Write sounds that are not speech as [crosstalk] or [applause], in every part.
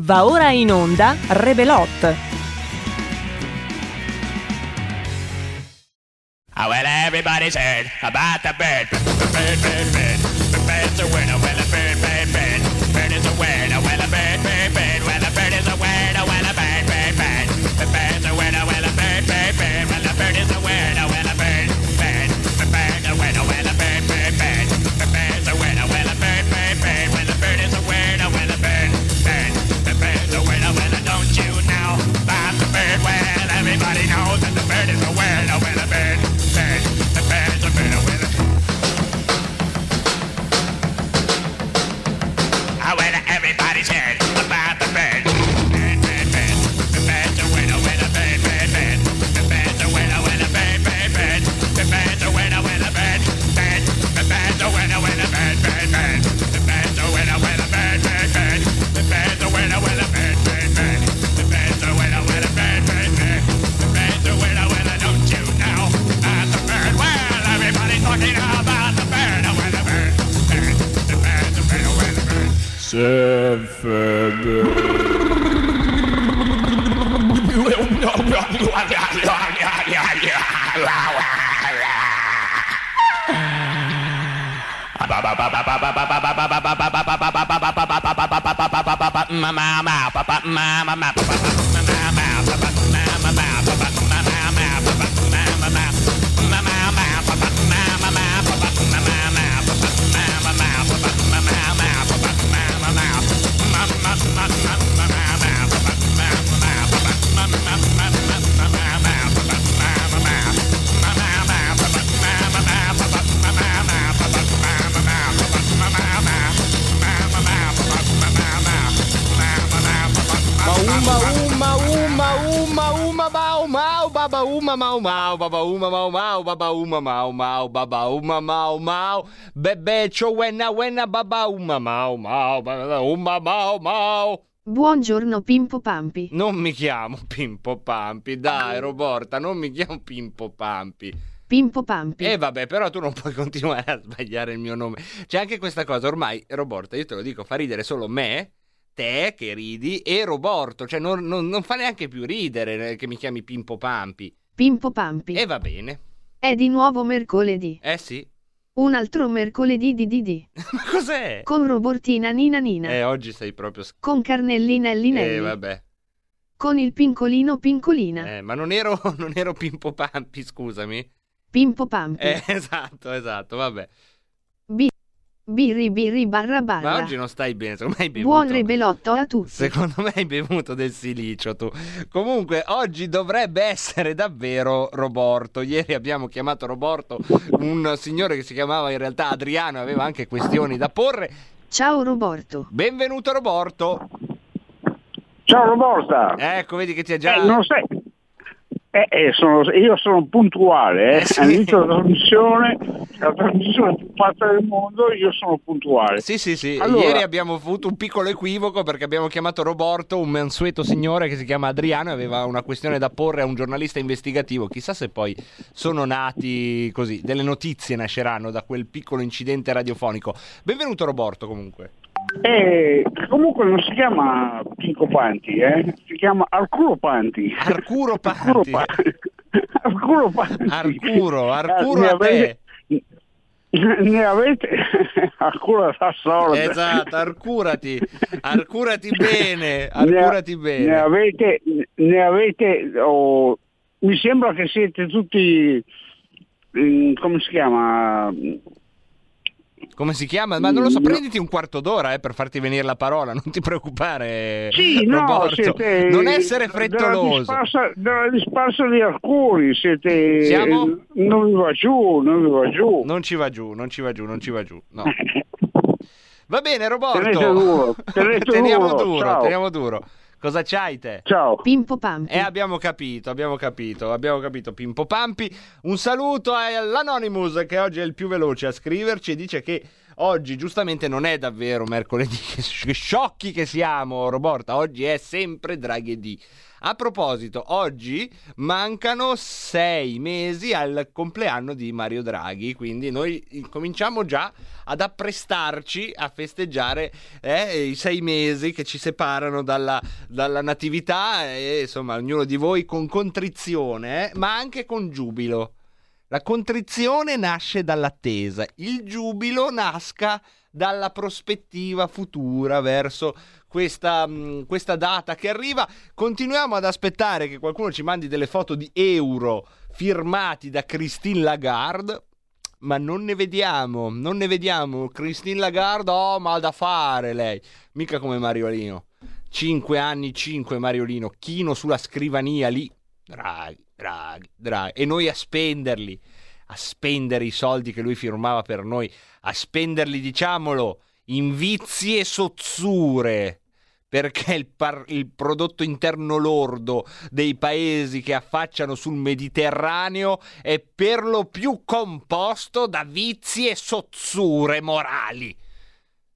Va ora in onda Rebelot. Oh, well, everybody's heard about the bird. The bird, bird, bird. The bird's a winner. Well, a bird, bird, bird. Mama, mama, papa, mama, mama. Mau, baba, uma, mau, mau, baba, uma, mau, mau, baba, uma, mau, mau, baba, uma, mau, mau, bebè, ciò, wenna, wenna, baba, uma, mau, mau, baba, uma, mau, mau. Buongiorno Pimpo Pampi. Non mi chiamo Pimpo Pampi, dai, Roborta, non mi chiamo Pimpo Pampi. Pimpo Pampi. E vabbè, però tu non puoi [laughs] continuare a sbagliare il mio nome. C'è anche questa cosa, ormai, Roborta, io te lo dico, fa ridere solo me, te che ridi, e Roborto, cioè non, non- non fa neanche più ridere eh, che mi chiami Pimpo Pampi. Pimpo Pampi. E va bene. È di nuovo mercoledì. Eh sì. Un altro mercoledì di Didi. [laughs] Ma cos'è? Con Robortina Nina Nina. Eh, oggi sei proprio... sc- Con Carnellina e Linelli. Eh, vabbè. Con il Pincolino Pincolina. Eh, ma non ero, [laughs] non ero Pimpo Pampi, scusami. Pimpo Pampi. Eh, [laughs] esatto, esatto, vabbè. Birri birri barra barra. Ma oggi non stai bene, secondo me hai bevuto... Buon rebelotto a tutti. Secondo me hai bevuto del silicio tu. Comunque, oggi dovrebbe essere davvero Roborto. Ieri abbiamo chiamato Roborto un signore che si chiamava in realtà Adriano e aveva anche questioni da porre. Ciao Roborto. Benvenuto Roborto. Ciao Roborta! Ecco, vedi che ti ha già... Eh, non sei... Eh, eh, sono- io sono puntuale, eh. Eh, sì. all'inizio della trasmissione, la trasmissione più fatta del mondo, io sono puntuale. Sì, sì, sì. Allora- Ieri abbiamo avuto un piccolo equivoco perché abbiamo chiamato Roborto, un mansueto signore che si chiama Adriano e aveva una questione da porre a un giornalista investigativo. Chissà se poi sono nati così, delle notizie nasceranno da quel piccolo incidente radiofonico. Benvenuto Roborto comunque. E comunque non si chiama Pinco Panti, eh? si chiama Arcuro Panti. Arcuro Arcuro Panti. Panti. Arcuro Panti. Arcuro, Arcuro Ne a te. avete- Ne avete Arcuro da sorda. Esatto, arcurati, arcurati bene, Ne- arcurati Ne bene. avete, ne avete oh, mi sembra che siete tutti, mm, come si chiama? Come si chiama? Ma non lo so, prenditi un quarto d'ora eh, per farti venire la parola, non ti preoccupare. Sì, no, Roborto. siete... Non essere frettoloso. della disparsa di Arcuri, siete... Siamo? Non vi va giù, non vi va giù. Non ci va giù, non ci va giù, non ci va giù. No. [laughs] Va bene, Roborto. Tenete duro, tenete [laughs] teniamo duro, duro, ciao. teniamo duro. Cosa c'hai te? Ciao. Pimpo Pampi. Eh, abbiamo capito, abbiamo capito, abbiamo capito. Pimpo Pampi. Un saluto all'Anonymous che oggi è il più veloce a scriverci e dice che oggi giustamente non è davvero mercoledì, [laughs] che, sciocchi che siamo, Roborta, oggi è sempre dragedì. A proposito, oggi mancano sei mesi al compleanno di Mario Draghi, quindi noi cominciamo già ad apprestarci a festeggiare eh, i sei mesi che ci separano dalla, dalla natività e insomma ognuno di voi con contrizione, eh, ma anche con giubilo. La contrizione nasce dall'attesa, il giubilo nasca dalla prospettiva futura verso questa, mh, questa, data che arriva. Continuiamo ad aspettare che qualcuno ci mandi delle foto di euro firmati da Christine Lagarde. Ma non ne vediamo, non ne vediamo. Christine Lagarde, oh, ma ha da fare lei. Mica come Mariolino. 5 anni, 5 Mariolino. Chino sulla scrivania lì. Draghi, Draghi, Draghi. E noi a spenderli. A spendere i soldi che lui firmava per noi. A spenderli, diciamolo, in vizi e sozzure perché il, par- il, prodotto interno lordo dei paesi che affacciano sul Mediterraneo è per lo più composto da vizi e sozzure morali.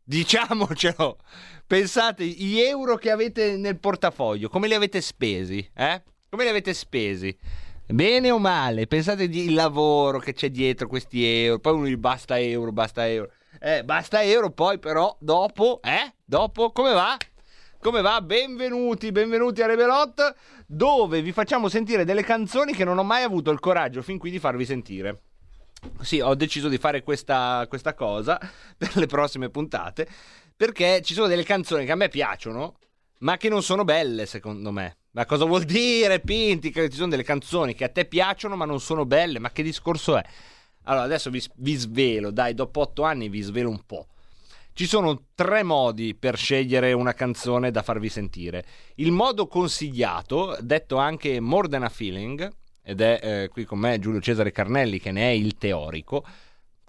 Diciamocelo. Pensate, gli euro che avete nel portafoglio, come li avete spesi? Eh? Come li avete spesi? Bene o male? Pensate il lavoro che c'è dietro questi euro. Poi uno dice basta euro, basta euro. Eh, basta euro, poi però dopo, eh? Dopo, come va? Come va? Benvenuti, benvenuti a Rebelot, dove vi facciamo sentire delle canzoni che non ho mai avuto il coraggio fin qui di farvi sentire. Sì, ho deciso di fare questa, questa cosa [laughs] per le prossime puntate, perché ci sono delle canzoni che a me piacciono, ma che non sono belle, secondo me. Ma cosa vuol dire, Pinti? Che ci sono delle canzoni che a te piacciono, ma non sono belle? Ma che discorso è? Allora, adesso vi, vi svelo, dai, dopo otto anni vi svelo un po'. Ci sono tre modi per scegliere una canzone da farvi sentire. Il modo consigliato, detto anche More Than a Feeling, ed è eh, qui con me Giulio Cesare Carnelli che ne è il teorico.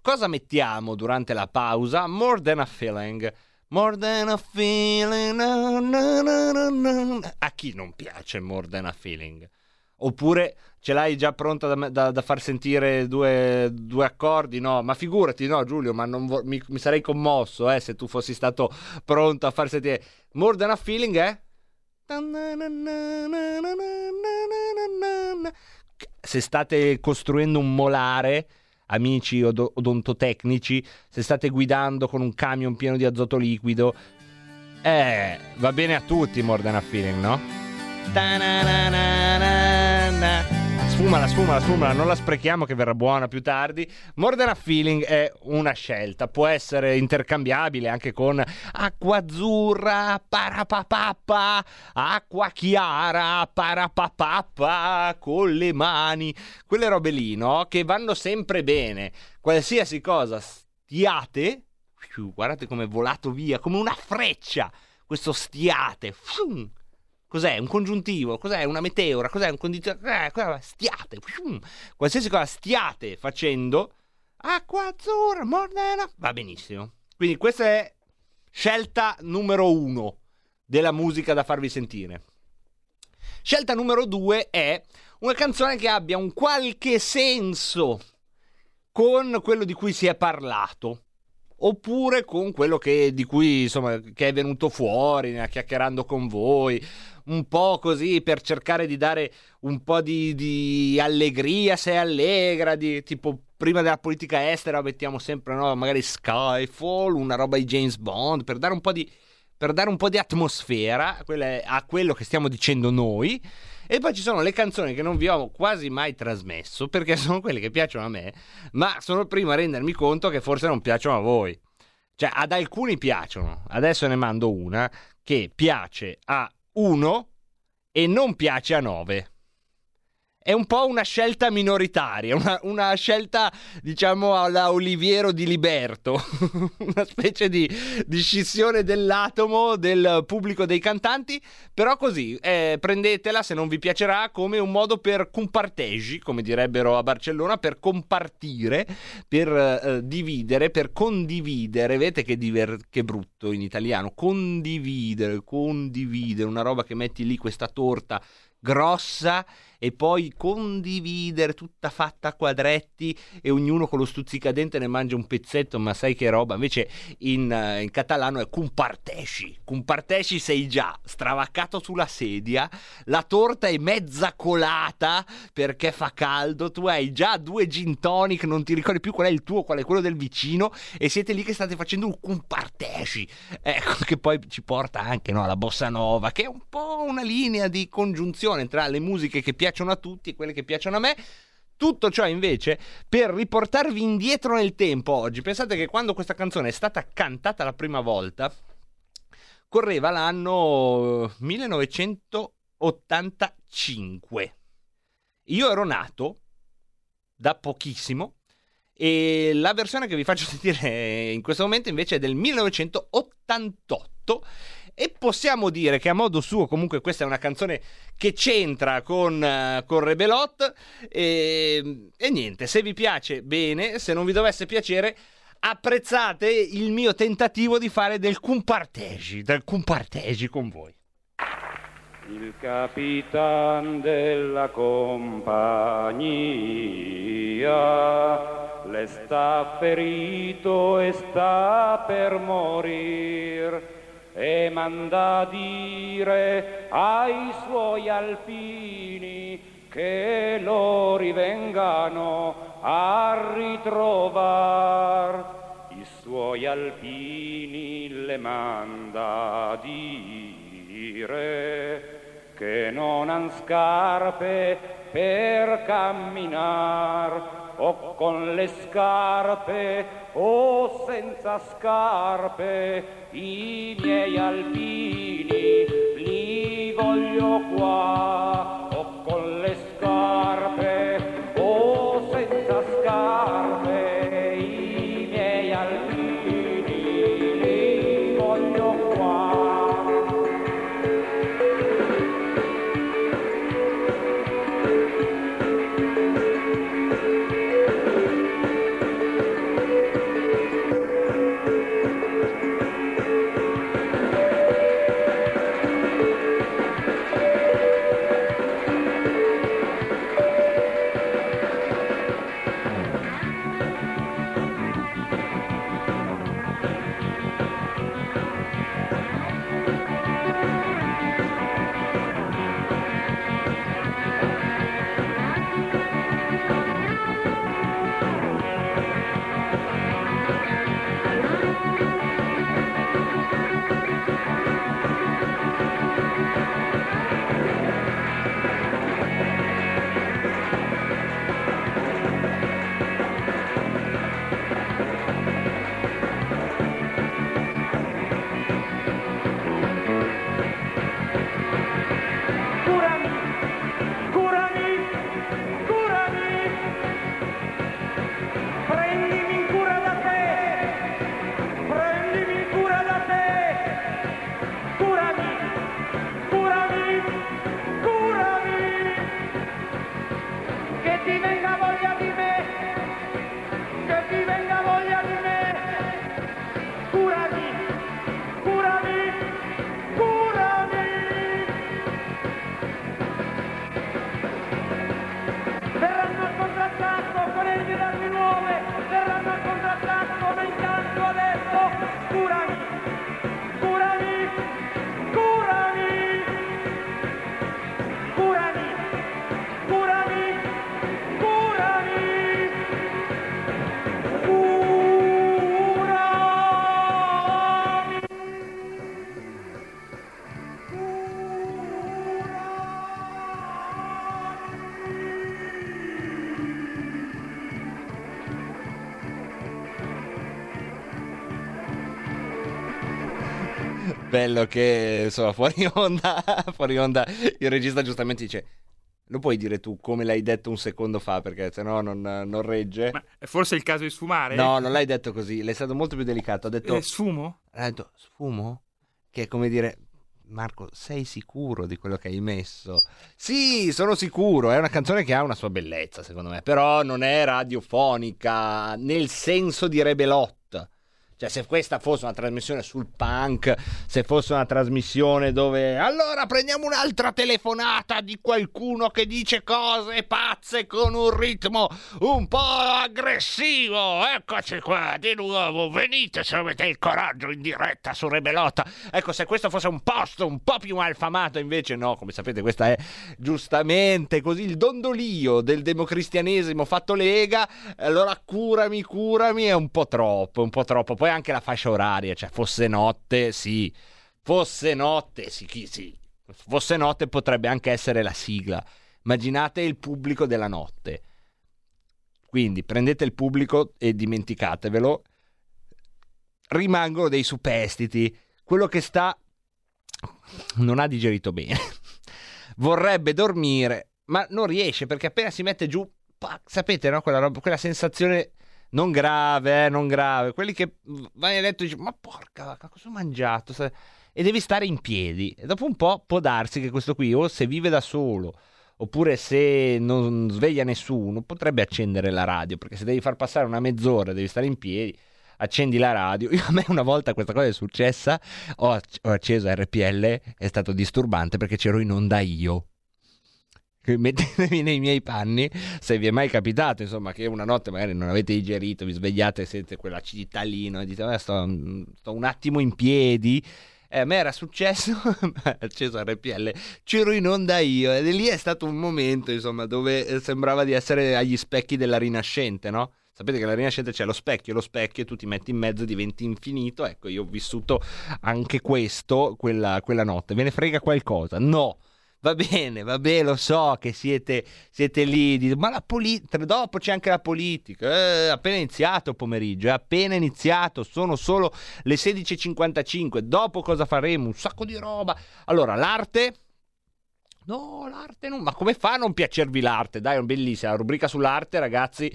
Cosa mettiamo durante la pausa? More Than a Feeling. More than a feeling. Na, na, na, a chi non piace More than a feeling? Oppure ce l'hai già pronta da, da, da far sentire due, due, accordi? No, ma figurati, no, Giulio, ma vo- mi, mi, sarei commosso eh, se tu fossi stato pronto a far sentire. More than a feeling, eh? Se state costruendo un molare, amici od- odontotecnici, se state guidando con un camion pieno di azoto liquido, eh, va bene a tutti More than a feeling, no? Ta-na-na-na-na. Sfumala, sfumala, sfumala, non la sprechiamo che verrà buona più tardi. More than a feeling è una scelta, può essere intercambiabile anche con acqua azzurra, parapapappa, acqua chiara, parapapappa, con le mani. Quelle robe lì, no? Che vanno sempre bene. Qualsiasi cosa stiate, guardate come è volato via, come una freccia, questo stiate. Cos'è? Un congiuntivo? Cos'è? Una meteora? Cos'è? Un condizionale? Eh, stiate. Qualsiasi cosa stiate facendo, acqua azzurra, mordena, va benissimo. Quindi questa è scelta numero uno della musica da farvi sentire. Scelta numero due è una canzone che abbia un qualche senso con quello di cui si è parlato oppure con quello che, di cui insomma che è venuto fuori chiacchierando con voi un po' così per cercare di dare un po' di, di allegria, sei allegra, di, tipo prima della politica estera mettiamo sempre no, magari Skyfall, una roba di James Bond, per dare un po' di, un po di atmosfera a quello che stiamo dicendo noi. E poi ci sono le canzoni che non vi ho quasi mai trasmesso perché sono quelle che piacciono a me, ma sono il primo a rendermi conto che forse non piacciono a voi. Cioè, ad alcuni piacciono. Adesso ne mando una che piace a 1 e non piace a 9 è un po' una scelta minoritaria, una, una scelta diciamo alla Oliviero di Liberto, [laughs] una specie di, di, scissione dell'atomo del pubblico dei cantanti, però così eh, prendetela se non vi piacerà come un modo per compartegi, come direbbero a Barcellona, per compartire, per eh, dividere, per condividere, vedete che, diver- che brutto in italiano, condividere, condividere, una roba che metti lì questa torta grossa e poi condividere tutta fatta a quadretti e ognuno con lo stuzzicadente ne mangia un pezzetto, ma sai che roba? Invece in, eh, in catalano è cumpartesci. Cumpartesci sei già stravaccato sulla sedia, la torta è mezza colata perché fa caldo, tu hai già due gin tonic, non ti ricordi più qual è il tuo, qual è quello del vicino e siete lì che state facendo un cumpartesci. Ecco che poi ci porta anche no, alla bossa nova, che è un po' una linea di congiunzione tra le musiche che piacciono a tutti e quelle che piacciono a me. Tutto ciò invece per riportarvi indietro nel tempo oggi. Pensate che quando questa canzone è stata cantata la prima volta, correva l'anno 1985. Io ero nato da pochissimo e la versione che vi faccio [laughs] sentire in questo momento invece è del 1988 e possiamo dire che a modo suo comunque questa è una canzone che c'entra con, eh, con Rebelot. E, e niente, se vi piace bene, se non vi dovesse piacere apprezzate il mio tentativo di fare del cumpartegi, del cumpartegi con voi. Il capitan della compagnia le sta ferito e sta per morir e manda dire ai suoi alpini che lo rivengano a ritrovar. I suoi alpini le manda dire che non han scarpe per camminar o con le scarpe o senza scarpe i miei alpini li voglio qua. O con le scarpe o senza scarpe Bello che insomma fuori [laughs] onda, fuori onda il regista giustamente dice lo puoi dire tu come l'hai detto un secondo fa perché sennò non, non regge. Ma è forse il caso di sfumare? No, non l'hai detto così, l'hai stato molto più delicato. Ha detto, Eh, sfumo? ha detto sfumo? Che è come dire, Marco, sei sicuro di quello che hai messo? Sì, sono sicuro, è una canzone che ha una sua bellezza secondo me, però non è radiofonica nel senso di Rebelot. Cioè se questa fosse una trasmissione sul punk, se fosse una trasmissione dove allora prendiamo un'altra telefonata di qualcuno che dice cose pazze con un ritmo un po' aggressivo, eccoci qua di nuovo, venite se avete il coraggio in diretta su Rebelota. Ecco, se questo fosse un posto un po' più malfamato, invece no, come sapete, questa è giustamente così il dondolio del democristianesimo fatto lega. Allora curami, curami, è un po' troppo, un po' troppo. Poi anche la fascia oraria, cioè fosse notte, sì. Fosse notte, sì, chi sì. Fosse notte potrebbe anche essere la sigla. Immaginate il pubblico della notte. Quindi prendete il pubblico e dimenticatevelo. Rimangono dei superstiti. Quello che sta non ha digerito bene. [laughs] Vorrebbe dormire, ma non riesce perché appena si mette giù, sapete, no? Quella, roba- quella sensazione non grave, eh, non grave. Quelli che vai a letto e dici, ma porca, vacca, cosa ho mangiato? E devi stare in piedi. E dopo un po' può darsi che questo qui, o se vive da solo, oppure se non sveglia nessuno, potrebbe accendere la radio, perché se devi far passare una mezz'ora, devi stare in piedi, accendi la radio. [laughs] Io- a me una volta questa cosa è successa, ho acceso RPL, è stato disturbante perché c'ero in onda io. [laughs] Mettetevi nei miei panni, se vi è mai capitato, insomma, che una notte magari non avete digerito, vi svegliate e siete quell'acidità lì, no? e dite, "Eh, sto, sto un attimo in piedi. Eh, a me era successo, [laughs] acceso RPL, c'ero in onda io ed lì è stato un momento, insomma, dove eh, sembrava di essere agli specchi della Rinascente, no? Sapete che la Rinascente c'è lo specchio, lo specchio tu ti metti in mezzo, diventi infinito. Ecco, io ho vissuto anche questo quella, quella notte. Ve ne frega qualcosa? No. Va bene, va bene, lo so che siete, siete lì, ma la politica, dopo c'è anche la politica, eh, appena iniziato il pomeriggio, è appena iniziato, sono solo le 16.55, dopo cosa faremo? Un sacco di roba. Allora, l'arte? No, l'arte non, ma come fa a non piacervi l'arte? Dai, è bellissima, la rubrica sull'arte, ragazzi,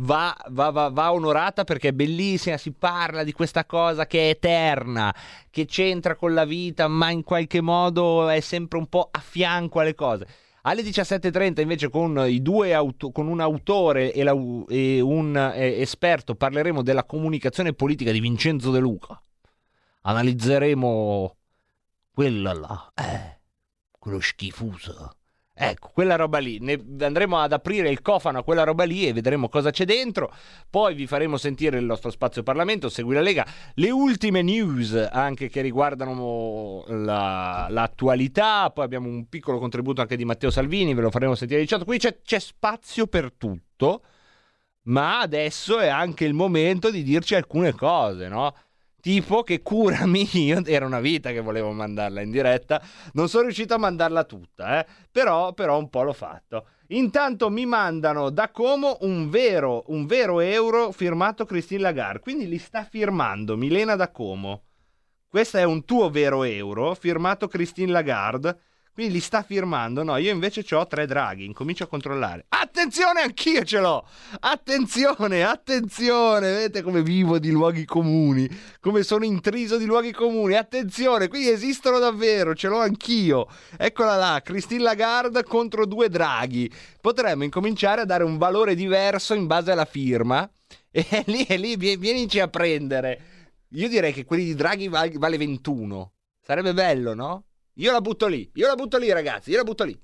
va, va, va, va onorata perché è bellissima, si parla di questa cosa che è eterna, che c'entra con la vita, ma in qualche modo è sempre un po' a fianco alle cose. Alle 17.30 invece con, auto- con un autore e, la- e un eh, esperto parleremo della comunicazione politica di Vincenzo De Luca. Analizzeremo quella là, eh, quello schifoso. Ecco, quella roba lì. Ne andremo ad aprire il cofano a quella roba lì e vedremo cosa c'è dentro. Poi vi faremo sentire il nostro spazio Parlamento, Segui la Lega, le ultime news anche che riguardano la- l'attualità. Poi abbiamo un piccolo contributo anche di Matteo Salvini, ve lo faremo sentire 18. Qui c'è, c'è spazio per tutto, ma adesso è anche il momento di dirci alcune cose, no? Tipo che curami, [laughs] io era una vita che volevo mandarla in diretta, non sono riuscito a mandarla tutta, eh? però, però un po' l'ho fatto. Intanto mi mandano da Como un vero, un vero euro firmato Christine Lagarde, quindi li sta firmando Milena da Como. Questo è un tuo vero euro firmato Christine Lagarde. Quindi li sta firmando. No, io invece ho tre draghi. Incomincio a controllare. Attenzione, anch'io ce l'ho. Attenzione, attenzione. Vedete come vivo di luoghi comuni. Come sono intriso di luoghi comuni. Attenzione, qui esistono davvero. Ce l'ho anch'io. Eccola là, Christine Lagarde contro due draghi. Potremmo incominciare a dare un valore diverso in base alla firma. E [laughs] lì, e lì, vie- vienici a prendere. Io direi che quelli di Draghi val- vale 21. Sarebbe bello, no? Io la butto lì, io la butto lì, ragazzi, io la butto lì.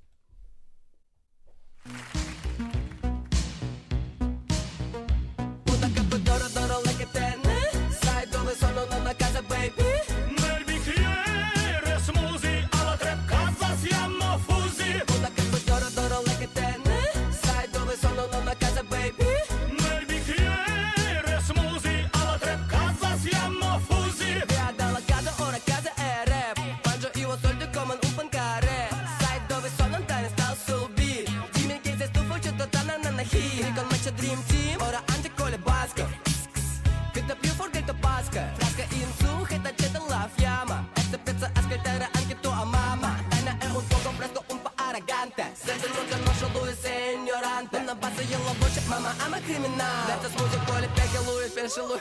Lui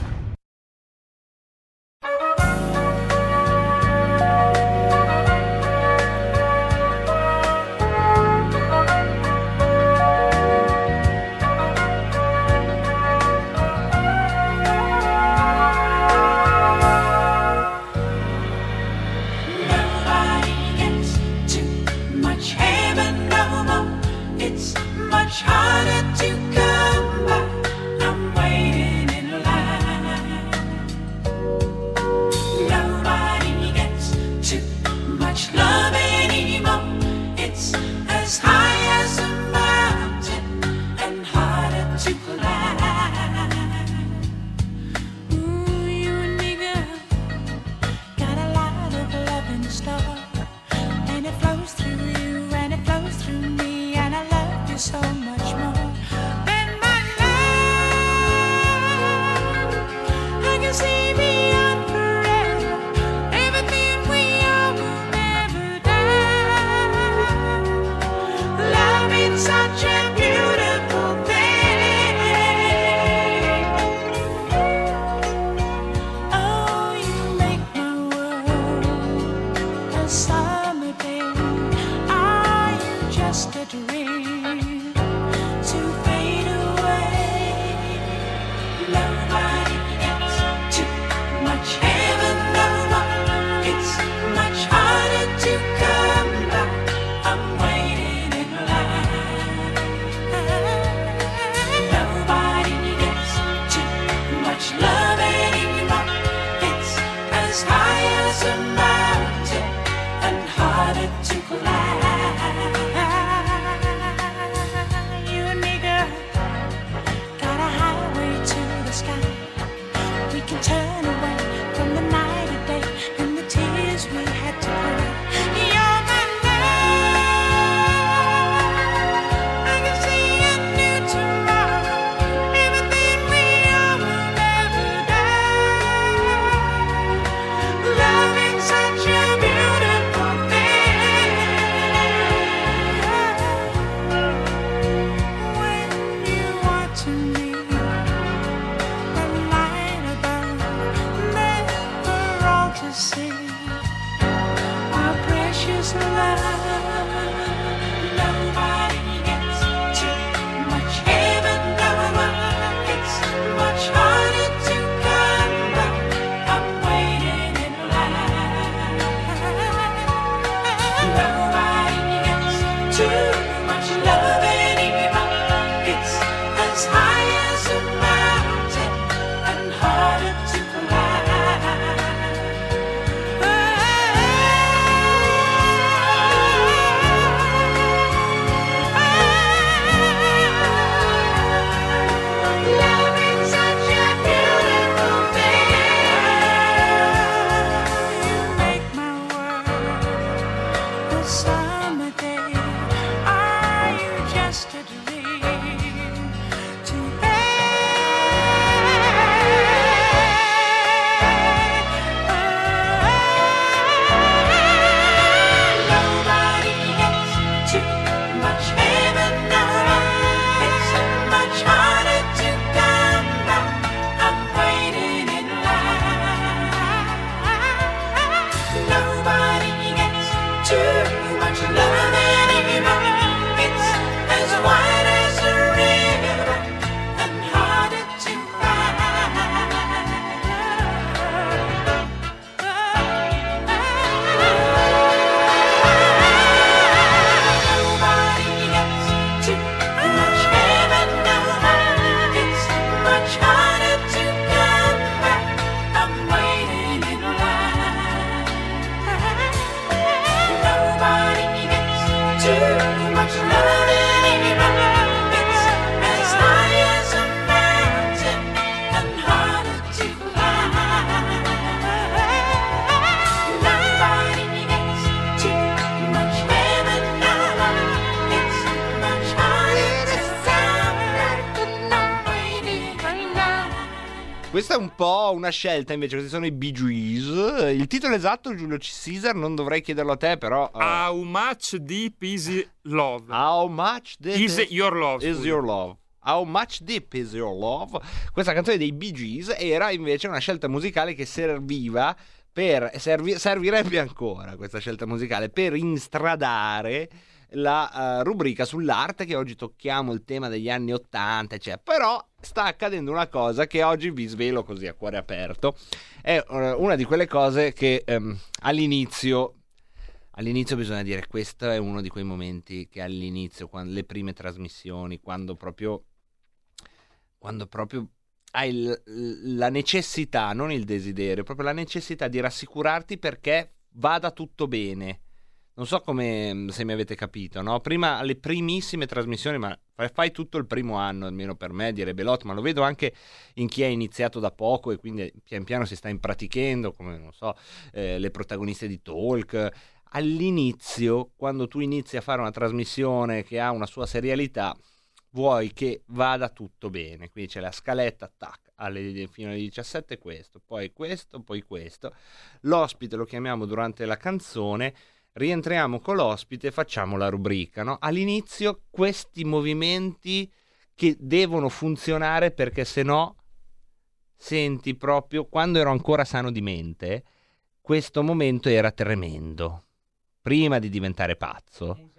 Scelta invece, questi sono i Bee Gees. Il titolo esatto, Giulio Caesar, non dovrei chiederlo a te, però... eh, How much deep is love? How much deep is your love? is your love? How much deep is your love? Questa canzone dei Bee Gees era invece una scelta musicale che serviva per servi- servirebbe ancora questa scelta musicale per instradare la eh, rubrica sull'arte che oggi tocchiamo il tema degli anni 80 eccetera. però sta accadendo una cosa che oggi vi svelo così a cuore aperto è eh, una di quelle cose che ehm, all'inizio All'inizio bisogna dire, questo è uno di quei momenti che all'inizio, quando, le prime trasmissioni, quando proprio, quando proprio hai l- la necessità, non il desiderio, proprio la necessità di rassicurarti perché vada tutto bene. Non so come se mi avete capito, no? Prima alle primissime trasmissioni, ma fai, tutto il primo anno, almeno per me, di Rebelot, ma lo vedo anche in chi è iniziato da poco e quindi pian piano si sta impratichendo, come non so, eh, le protagoniste di Talk. All'inizio, quando tu inizi a fare una trasmissione che ha una sua serialità, vuoi che vada tutto bene. Quindi c'è la scaletta, tac, alle, fino alle 17 questo, poi questo, poi questo. L'ospite lo chiamiamo durante la canzone, rientriamo con l'ospite e facciamo la rubrica. No? All'inizio questi movimenti che devono funzionare perché se no senti proprio, quando ero ancora sano di mente, questo momento era tremendo. Prima di diventare pazzo,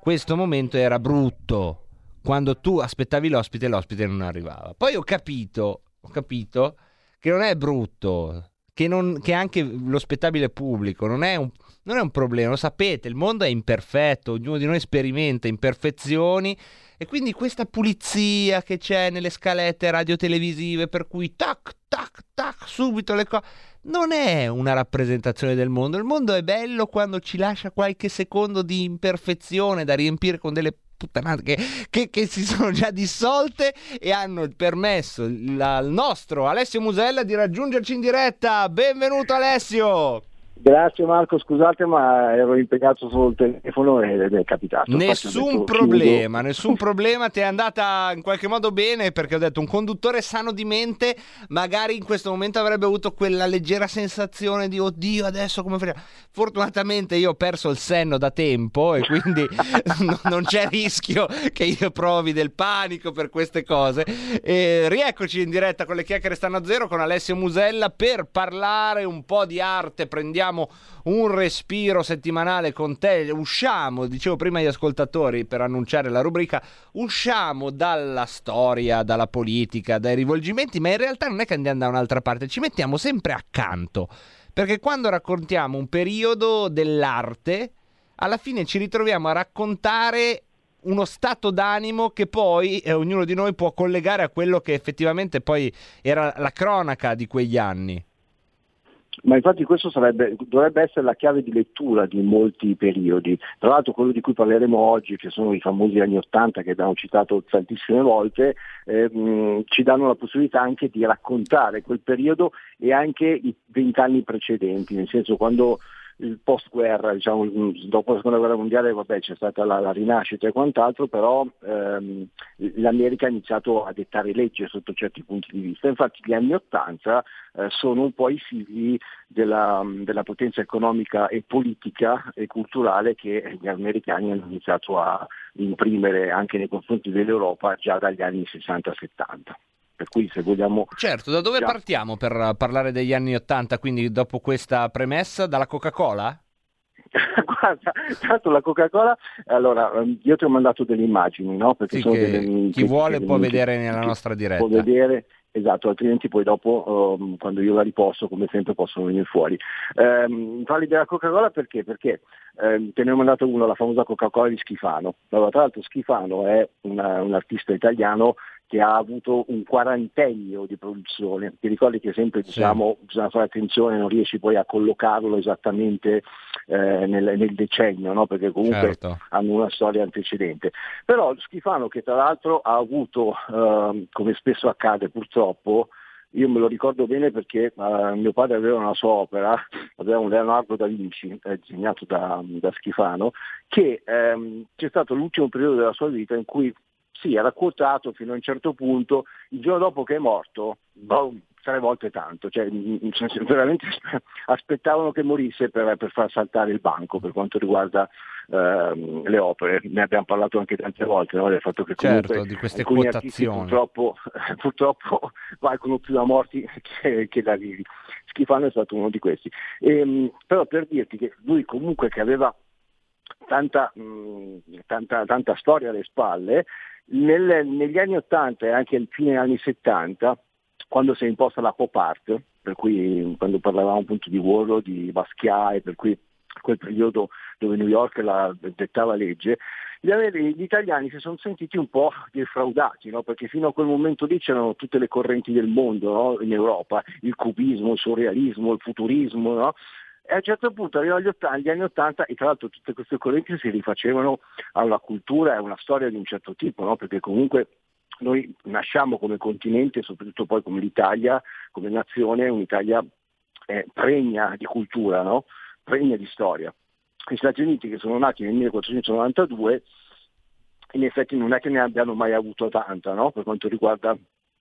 questo momento era brutto quando tu aspettavi l'ospite l'ospite non arrivava. Poi ho capito, ho capito che non è brutto, che, non- che anche lo spettabile pubblico non è, un, non è un problema, lo sapete, il mondo è imperfetto, ognuno di noi sperimenta imperfezioni e quindi questa pulizia che c'è nelle scalette radiotelevisive per cui tac, tac, tac, subito le cose... Non è una rappresentazione del mondo. Il mondo è bello quando ci lascia qualche secondo di imperfezione da riempire con delle puttanate che, che- che si sono già dissolte e hanno permesso al nostro Alessio Musella di raggiungerci in diretta. Benvenuto Alessio! Grazie Marco, scusate ma ero impegnato sul telefono ed è capitato. Nessun detto, problema, nessun problema, ti è andata in qualche modo bene perché ho detto un conduttore sano di mente magari in questo momento avrebbe avuto quella leggera sensazione di oddio adesso come facciamo. Fortunatamente io ho perso il senno da tempo e quindi [laughs] no- non c'è rischio che io provi del panico per queste cose. E rieccoci in diretta con le chiacchiere stanno a zero con Alessio Musella per parlare un po' di arte, prendiamo un respiro settimanale con te, usciamo, dicevo prima agli ascoltatori per annunciare la rubrica, usciamo dalla storia, dalla politica, dai rivolgimenti, ma in realtà non è che andiamo da un'altra parte, ci mettiamo sempre accanto, perché quando raccontiamo un periodo dell'arte, alla fine ci ritroviamo a raccontare uno stato d'animo che poi eh, ognuno di noi può collegare a quello che effettivamente poi era la cronaca di quegli anni. Ma infatti questo sarebbe, dovrebbe essere la chiave di lettura di molti periodi. Tra l'altro quello di cui parleremo oggi, che sono i famosi anni Ottanta che abbiamo citato tantissime volte, ehm, ci danno la possibilità anche di raccontare quel periodo e anche i vent'anni precedenti, nel senso quando il post-guerra, diciamo, dopo la seconda guerra mondiale vabbè, c'è stata la, la rinascita e quant'altro, però ehm, l'America ha iniziato a dettare legge sotto certi punti di vista. Infatti gli anni Ottanta eh, sono un po' i figli della, della potenza economica e politica e culturale che gli americani hanno iniziato a imprimere anche nei confronti dell'Europa già dagli anni 60-70. Per cui se vogliamo... Certo, da dove partiamo per parlare degli anni 80? Quindi dopo questa premessa, dalla Coca-Cola? [laughs] Guarda, tanto la Coca-Cola, allora ehm, io ti ho mandato delle immagini, no? Perché Sì, sono delle- chi che- vuole che- può che- vedere nella nostra diretta. Può vedere, esatto, altrimenti poi dopo, ehm, quando io la riposto, come sempre, possono venire fuori. Ehm, parli della Coca-Cola perché? Perché ehm, te ne ho mandato uno, la famosa Coca-Cola di Schifano. Allora, tra l'altro Schifano è una- un artista italiano che ha avuto un quarantennio di produzione. Ti ricordi che sempre diciamo bisogna fare attenzione, non riesci poi a collocarlo esattamente eh, nel, nel decennio, no? perché comunque Certo. hanno una storia antecedente. Però Schifano che tra l'altro ha avuto, ehm, come spesso accade purtroppo, io me lo ricordo bene perché eh, mio padre aveva una sua opera, aveva un Leonardo da Vinci, eh, disegnato da, da Schifano, che ehm, c'è stato l'ultimo periodo della sua vita in cui sì, era quotato fino a un certo punto, il giorno dopo che è morto, boh, tre volte tanto, cioè in- in senso, veramente aspettavano che morisse per, per far saltare il banco per quanto riguarda ehm, le opere, ne abbiamo parlato anche tante volte, no? del fatto che Certo, di queste quotazioni. purtroppo, [laughs] purtroppo valgono più a morti [laughs] che, che da vivi. Schifano è stato uno di questi. Ehm, però per dirti che lui comunque che aveva tanta, mh, tanta, tanta storia alle spalle, nel- negli anni 80 e anche al fine anni 70, quando si è imposta la pop art, per cui quando parlavamo appunto di Warhol, di Basquiat, per cui quel periodo dove New York la dettava legge, gli italiani si sono sentiti un po' defraudati, no? perché fino a quel momento lì c'erano tutte le correnti del mondo no? in Europa, il cubismo, il surrealismo, il futurismo, no? E a un certo punto arrivano gli, otta- gli anni 80 e tra l'altro tutte queste correnti si rifacevano a una cultura e a una storia di un certo tipo, no? perché comunque noi nasciamo come continente, soprattutto poi come l'Italia, come nazione, un'Italia eh, pregna di cultura, no? pregna di storia. Gli Stati Uniti che sono nati nel 1492 in effetti non è che ne abbiano mai avuto tanta no? per quanto riguarda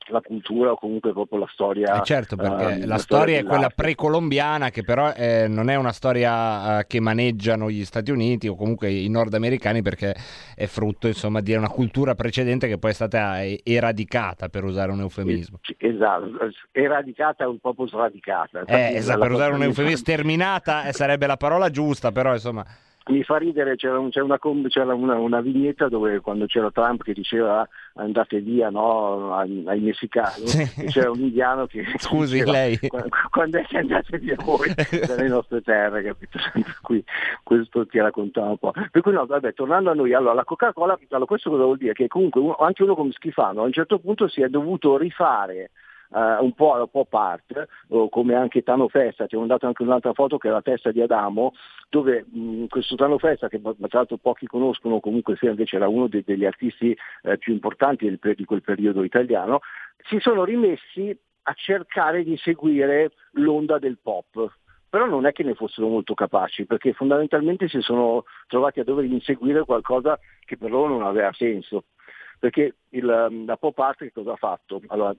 la cultura o comunque proprio la storia. Eh, certo, perché ehm, la storia è quella precolombiana che però eh, non è una storia eh, che maneggiano gli Stati Uniti o comunque i nordamericani perché è frutto insomma di una cultura precedente che poi è stata eh, eradicata per usare un eufemismo. Esatto, eradicata un po' sradicata. Eh, esatto, per usare un mi eufemismo, sterminata eh, sarebbe la parola giusta, però insomma... Mi fa ridere, c'era, un- c'è una, c'era una, una vignetta dove quando c'era Trump che diceva andate via no, ai, ai messicani, e c'era un indiano che [laughs] Scusi, diceva, lei. "Qua- quando è che andate via voi dalle nostre terre, capito? [laughs] Cui questo ti raccontava un po'. Per cui no, vabbè, tornando a noi, allora la Coca-Cola, allora, questo cosa vuol dire? Che comunque anche uno come Schifano a un certo punto si è dovuto rifare eh, un po' alla pop art, o come anche Tano Festa, ti ho mandato anche un'altra foto che è la testa di Adamo, dove mh, questo Tano Festa, che tra l'altro pochi conoscono, comunque sia invece era uno dei- degli artisti eh, più importanti del di quel periodo italiano, si sono rimessi a cercare di seguire l'onda del pop. Però non è che ne fossero molto capaci, perché fondamentalmente si sono trovati a dover inseguire qualcosa che per loro non aveva senso. Perché il, la pop art che cosa ha fatto? Allora,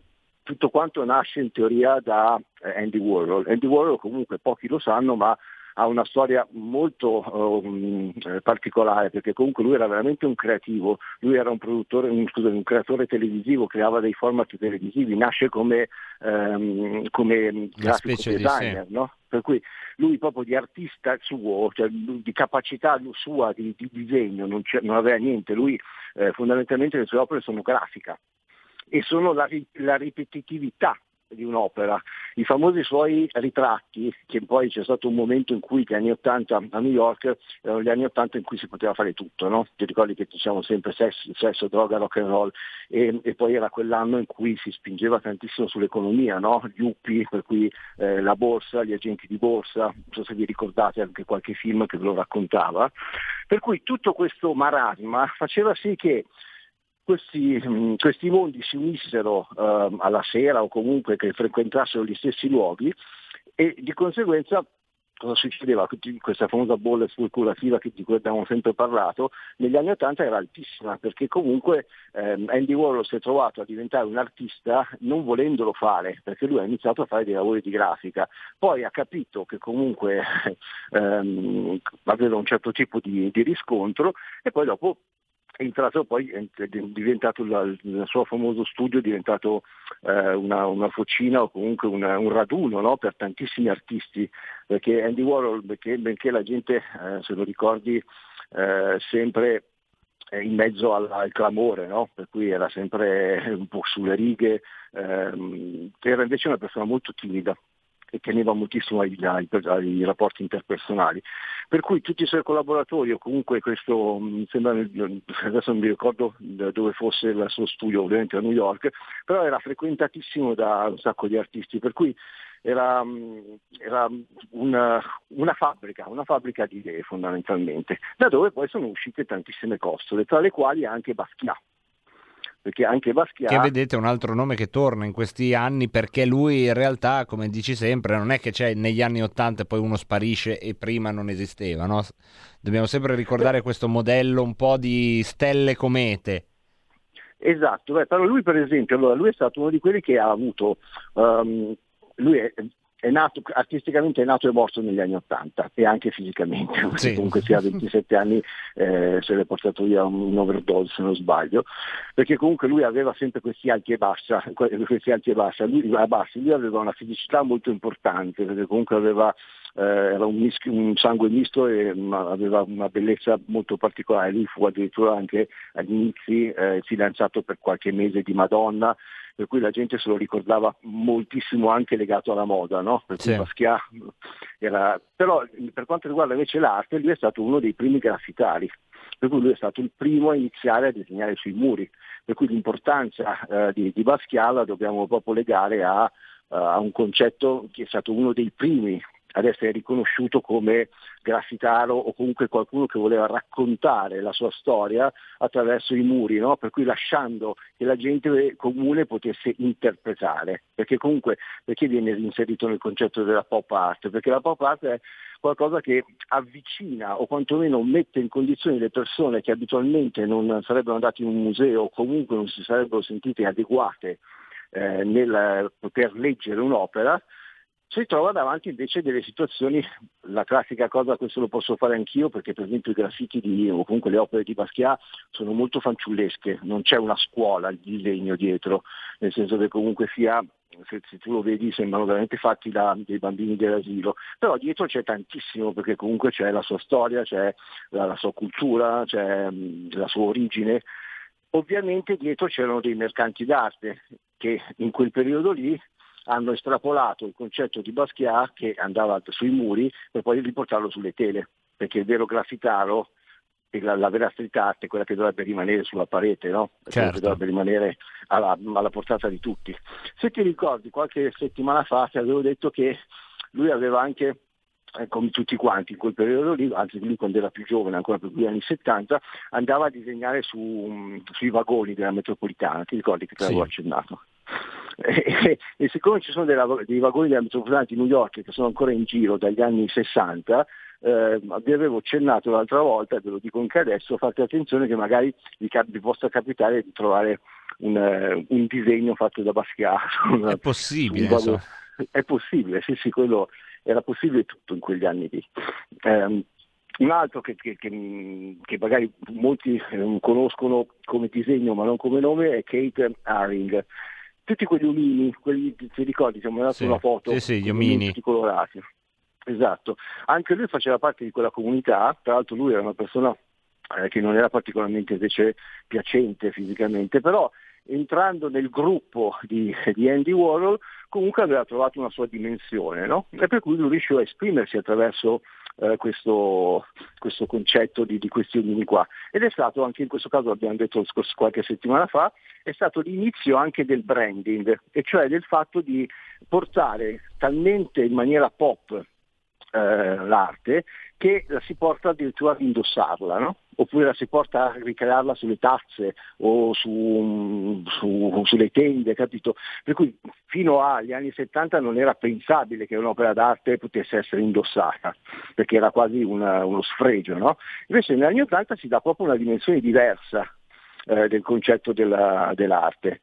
tutto quanto nasce in teoria da eh, Andy Warhol. Andy Warhol comunque pochi lo sanno, ma ha una storia molto um, particolare perché comunque lui era veramente un creativo, lui era un produttore, un, scusami, un creatore televisivo, creava dei format televisivi, nasce come, ehm, come grafico designer, no? per cui lui proprio di artista suo, cioè di capacità sua di, di disegno non, non aveva niente, lui eh, fondamentalmente le sue opere sono grafica e sono la, la ripetitività di un'opera. I famosi suoi ritratti, che poi c'è stato un momento in cui, gli anni 80 a New York, erano gli anni 80 in cui si poteva fare tutto, no? Ti ricordi che diciamo sempre sesso, sesso, droga, rock and roll e, e poi era quell'anno in cui si spingeva tantissimo sull'economia, no? Gli UPI, per cui eh, la borsa, gli agenti di borsa, non so se vi ricordate anche qualche film che ve lo raccontava. Per cui tutto questo marasma faceva sì che questi, mh, questi mondi si unissero ehm, alla sera o comunque che frequentassero gli stessi luoghi e di conseguenza cosa succedeva? Questa famosa bolla speculativa di cui abbiamo sempre parlato, negli anni 80 era altissima perché comunque ehm, Andy Warhol si è trovato a diventare un artista non volendolo fare, perché lui ha iniziato a fare dei lavori di grafica, poi ha capito che comunque [laughs] ehm, aveva un certo tipo di, di riscontro e poi dopo e tra l'altro poi è diventato il suo famoso studio è diventato eh, una, una fucina o comunque una- un raduno no? per tantissimi artisti, perché Andy Warhol, perché, benché la gente eh, se lo ricordi eh, sempre in mezzo al, al clamore, no? per cui era sempre un po' sulle righe, ehm, era invece una persona molto timida e teneva moltissimo ai, ai- ai rapporti interpersonali. Per cui tutti i suoi collaboratori, o comunque questo, mi sembra, adesso non mi ricordo dove fosse il suo studio, ovviamente a New York, però era frequentatissimo da un sacco di artisti, per cui era, mm, era una, una fabbrica, una fabbrica di idee fondamentalmente, da dove poi sono uscite tantissime costole, tra le quali anche Basquiat. Perché anche Basquiat Che vedete è un altro nome che torna in questi anni perché lui in realtà, come dici sempre, non è che c'è negli anni 80 e poi uno sparisce e prima non esisteva, no? Dobbiamo sempre ricordare questo modello un po' di stelle comete. Esatto, beh, però lui per esempio, allora, lui è stato uno di quelli che ha avuto, ehm, lui è, è nato, artisticamente è nato e morto negli anni Ottanta e anche fisicamente, Sì. comunque sia a 27 anni eh, se l'è portato via un, overdose se non sbaglio, perché comunque lui aveva sempre questi alti e bassi, questi alti e bassi, lui, bassi, lui aveva una fisicità molto importante, perché comunque aveva eh, era un, mischio- un sangue misto e una- aveva una bellezza molto particolare. Lui fu addirittura anche agli inizi eh, fidanzato per qualche mese di Madonna, per cui la gente se lo ricordava moltissimo anche legato alla moda, no? Per cui Sì. Basquiat era... Però per quanto riguarda invece l'arte, lui è stato uno dei primi graffitari, per cui lui è stato il primo a iniziare a disegnare sui muri, per cui l'importanza eh, di, di Basquiat la dobbiamo proprio legare a, a un concetto che è stato uno dei primi ad essere riconosciuto come graffitaro o comunque qualcuno che voleva raccontare la sua storia attraverso i muri, no? per cui lasciando che la gente comune potesse interpretare, perché comunque perché viene inserito nel concetto della pop art? Perché la pop art è qualcosa che avvicina o quantomeno mette in condizioni le persone che abitualmente non sarebbero andate in un museo o comunque non si sarebbero sentite adeguate eh, nel poter leggere un'opera, si trova davanti invece delle situazioni, la classica cosa, questo lo posso fare anch'io perché per esempio i graffiti di, o comunque le opere di Basquiat sono molto fanciullesche, non c'è una scuola di disegno dietro, nel senso che comunque sia, se, se tu lo vedi sembrano veramente fatti da dei bambini dell'asilo, però dietro c'è tantissimo perché comunque c'è la sua storia, c'è la, la sua cultura, c'è mh, la sua origine. Ovviamente dietro c'erano dei mercanti d'arte che in quel periodo lì hanno estrapolato il concetto di Basquiat che andava sui muri per poi riportarlo sulle tele, perché il vero graffitaro, la, la vera street art è quella che dovrebbe rimanere sulla parete, no? Certo. che dovrebbe rimanere alla, alla portata di tutti. Se ti ricordi, qualche settimana fa ti avevo detto che lui aveva anche eh, come tutti quanti in quel periodo lì, anzi lui quando era più giovane, ancora per gli anni 70, andava a disegnare su, sui vagoni della metropolitana, ti ricordi che te l'avevo Sì. accennato? E, [laughs] e siccome ci sono dei, dei vagoni della metropolitana di New York che sono ancora in giro dagli anni 60, eh, vi avevo accennato l'altra volta, ve lo dico anche adesso, fate attenzione che magari vi, cap- vi possa capitare di trovare un, eh, un disegno fatto da Basquiat. [laughs] È possibile, vago-. È possibile, sì sì, quello era possibile tutto in quegli anni lì. Ehm, un altro che, che- che- che magari molti eh, conoscono come disegno ma non come nome è Kate Haring. Tutti quegli omini, quelli, ti ricordi, ti ho mandato Sì, una foto, sì, sì, gli omini. tutti colorati. Esatto, anche lui faceva parte di quella comunità, tra l'altro lui era una persona eh, che non era particolarmente invece piacente fisicamente, però entrando nel gruppo di, di Andy Warhol comunque aveva trovato una sua dimensione, no? E per cui lui riusciva a esprimersi attraverso eh, questo, questo concetto di, di questi omini qua. Ed è stato anche in questo caso, l'abbiamo detto scorso- qualche settimana fa, è stato l'inizio anche del branding, e cioè del fatto di portare talmente in maniera pop eh, l'arte che la si porta addirittura ad indossarla, no? Oppure la si porta a ricrearla sulle tazze o su, su- sulle tende, capito? Per cui fino agli anni 70 non era pensabile che un'opera d'arte potesse essere indossata, perché era quasi una- uno sfregio, no? Invece negli anni 80 si dà proprio una dimensione diversa eh, del concetto della- dell'arte.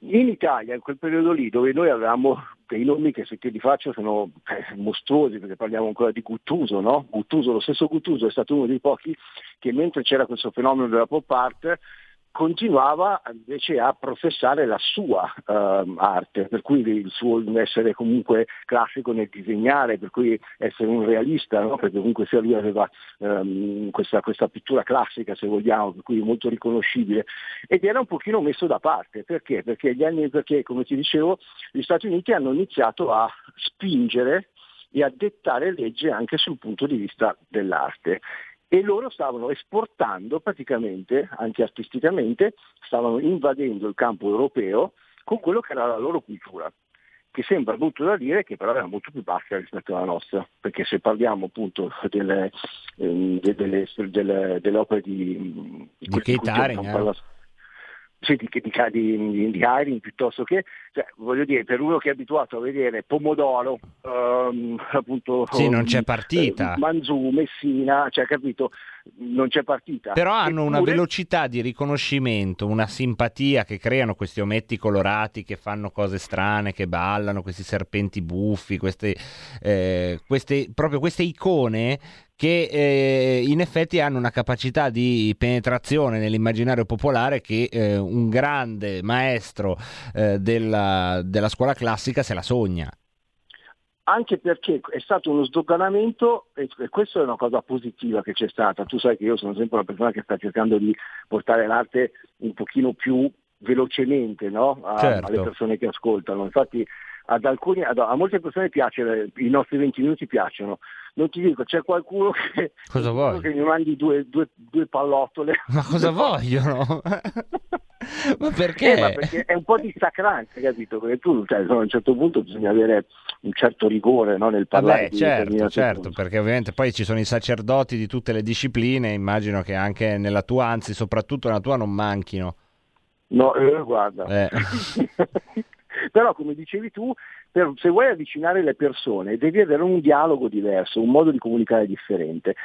In Italia, in quel periodo lì, dove noi avevamo dei nomi che se ti faccio sono eh, mostruosi, perché parliamo ancora di Guttuso, no? Guttuso, lo stesso Guttuso è stato uno dei pochi che mentre c'era questo fenomeno della pop art continuava invece a professare la sua ehm, arte, per cui il suo essere comunque classico nel disegnare, per cui essere un realista, no? perché comunque sia lui aveva ehm, questa, questa pittura classica se vogliamo, per cui molto riconoscibile, ed era un pochino messo da parte, perché? Perché, gli anni, perché come ti dicevo gli Stati Uniti hanno iniziato a spingere e a dettare legge anche sul punto di vista dell'arte e loro stavano esportando praticamente, anche artisticamente, stavano invadendo il campo europeo con quello che era la loro cultura, che sembra brutto da dire, che però era molto più bassa rispetto alla nostra, perché se parliamo appunto delle, ehm, de- delle, delle- delle opere di, Di questi Kate cui Eh. sì, di, di, di, di Haring piuttosto che, cioè, voglio dire, per uno che è abituato a vedere Pomodoro, ehm, appunto Sì, non c'è ehm, partita. eh, Manzù, Messina, cioè capito, non c'è partita. Però hanno una Eppure- velocità di riconoscimento, una simpatia che creano questi ometti colorati che fanno cose strane, che ballano, questi serpenti buffi, queste, eh, queste- proprio queste icone che eh, in effetti hanno una capacità di penetrazione nell'immaginario popolare che eh, un grande maestro eh, della, della scuola classica se la sogna. Anche perché è stato uno sdoganamento e questa è una cosa positiva che c'è stata. Tu sai che io sono sempre una persona che sta cercando di portare l'arte un pochino più velocemente no? a- Certo. alle persone che ascoltano. Infatti ad alcuni, ad- a molte persone piace, i nostri 20 minuti piacciono. Non ti dico, c'è qualcuno che, Cosa qualcuno vuoi? che mi mandi due, due- due pallottole. Ma cosa [laughs] vogliono? ma perché? Eh, ma perché è un po' dissacrante, capito? Perché tu cioè, a un certo punto bisogna avere un certo rigore no, nel parlare Vabbè, certo, certo, cose. perché ovviamente poi ci sono i sacerdoti di tutte le discipline, immagino che anche nella tua, anzi soprattutto nella tua non manchino. No, eh, guarda. Eh. [laughs] Però come dicevi tu, per- se vuoi avvicinare le persone devi avere un dialogo diverso, un modo di comunicare differente.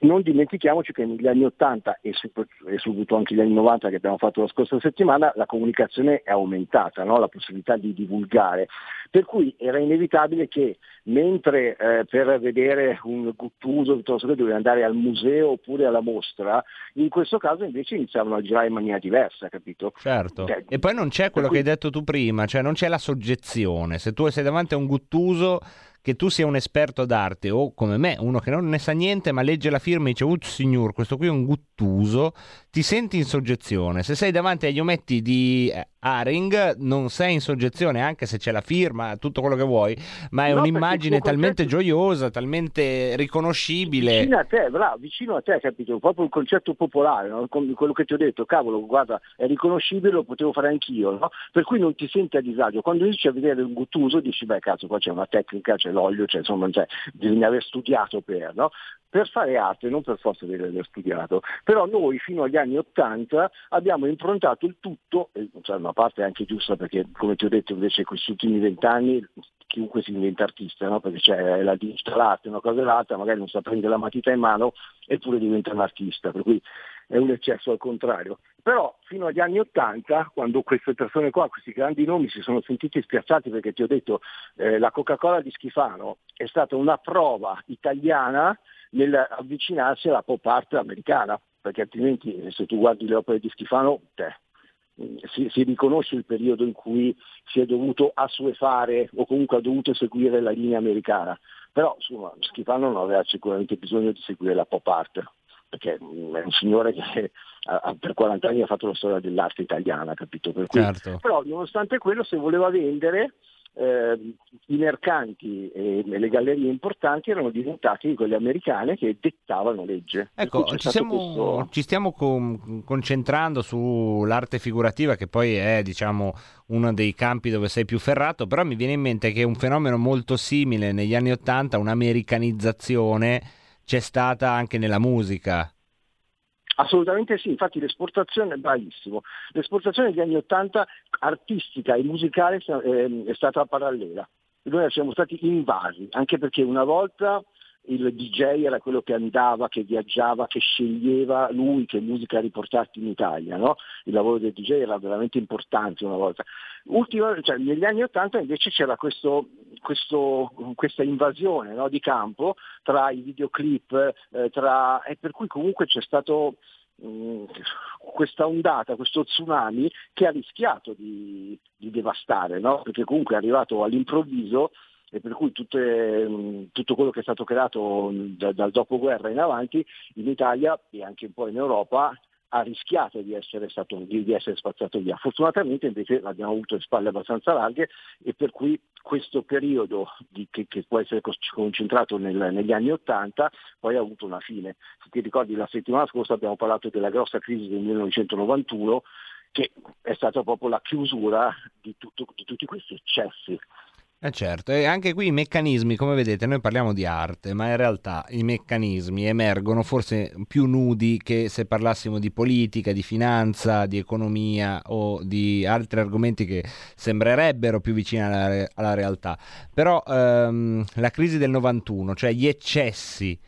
Non dimentichiamoci che negli anni 80 e, sopra- soprattutto anche negli anni 90 che abbiamo fatto la scorsa settimana, la comunicazione è aumentata, no? la possibilità di divulgare. Per cui era inevitabile che mentre eh, per vedere un Guttuso piuttosto che dovevi andare al museo oppure alla mostra, in questo caso invece iniziavano a girare in maniera diversa, capito? Certo. Cioè, E poi non c'è quello che hai detto tu prima, cioè non c'è la soggezione. Se tu sei davanti a un guttuso, che tu sia un esperto d'arte o come me, uno che non ne sa niente ma legge la firma e dice, uh signor, questo qui è un guttuso, ti senti in soggezione. Se sei davanti agli ometti di eh, Haring, non sei in soggezione, anche se c'è la firma, tutto quello che vuoi, ma è No, un'immagine talmente concetto- gioiosa, talmente riconoscibile. Vicino a te, bravo, vicino a te, capito? Proprio il concetto popolare, no? Quello che ti ho detto, cavolo, guarda, è riconoscibile, lo potevo fare anch'io, no? Per cui non ti senti a disagio. Quando inizi a vedere un guttuso dici, beh cazzo, qua c'è una tecnica, c'è l'olio, c'è, insomma, c'è, bisogna aver studiato per, no? Per fare arte, non per forza devi aver studiato. Però noi fino agli anni Ottanta abbiamo improntato il tutto, e cioè, una parte è anche giusta perché, come ti ho detto, invece questi ultimi vent'anni chiunque si diventa artista, no? perché c'è la digital art, una cosa e l'altra, magari non sa prendere la matita in mano eppure diventa un artista, per cui è un eccesso al contrario. Però fino agli anni Ottanta, quando queste persone qua, questi grandi nomi si sono sentiti spiazzati perché ti ho detto eh, la Coca-Cola di Schifano è stata una prova italiana nell'avvicinarsi alla pop art americana, perché altrimenti se tu guardi le opere di Schifano, te, si, si riconosce il periodo in cui si è dovuto assuefare o comunque ha dovuto seguire la linea americana. Però insomma, Schifano non aveva sicuramente bisogno di seguire la pop art, perché è un signore che per 40 anni ha fatto la storia dell'arte italiana, capito? Per cui- Certo. Però nonostante quello se voleva vendere eh, i mercanti e le gallerie importanti erano diventati quelle americane che dettavano legge. Ecco, ci, siamo- questo- ci stiamo con- concentrando sull'arte figurativa che poi è, diciamo, uno dei campi dove sei più ferrato, però mi viene in mente che un fenomeno molto simile negli anni Ottanta, un'americanizzazione, c'è stata anche nella musica. Assolutamente sì, infatti l'esportazione, bravissimo, l'esportazione degli anni Ottanta artistica e musicale è stata parallela. Noi siamo stati invasi, anche perché una volta il DJ era quello che andava, che viaggiava, che sceglieva lui che musica riportarti in Italia, no? il lavoro del DJ era veramente importante una volta. Ultima- cioè, negli anni Ottanta invece c'era questo, questo- questa invasione no, di campo tra i videoclip, eh, tra- e per cui comunque c'è stato mh, questa ondata, questo tsunami che ha rischiato di, di devastare, no? perché comunque è arrivato all'improvviso e per cui tutte- mh, tutto quello che è stato creato da- dal dopoguerra in avanti in Italia e anche un po' in Europa ha rischiato di essere, stato, di, essere spazzato via. Fortunatamente invece l'abbiamo avuto le spalle abbastanza larghe e per cui questo periodo di- che, che può essere concentrato nel- negli anni Ottanta poi ha avuto una fine. Se ti ricordi la settimana scorsa abbiamo parlato della grossa crisi del 1991 che è stata proprio la chiusura di, tutto- di tutti questi eccessi. Eh certo, e anche qui i meccanismi, come vedete, noi parliamo di arte, ma in realtà i meccanismi emergono forse più nudi che se parlassimo di politica, di finanza, di economia o di altri argomenti che sembrerebbero più vicini alla, re- alla realtà. Però ehm, la crisi del 91, cioè gli eccessi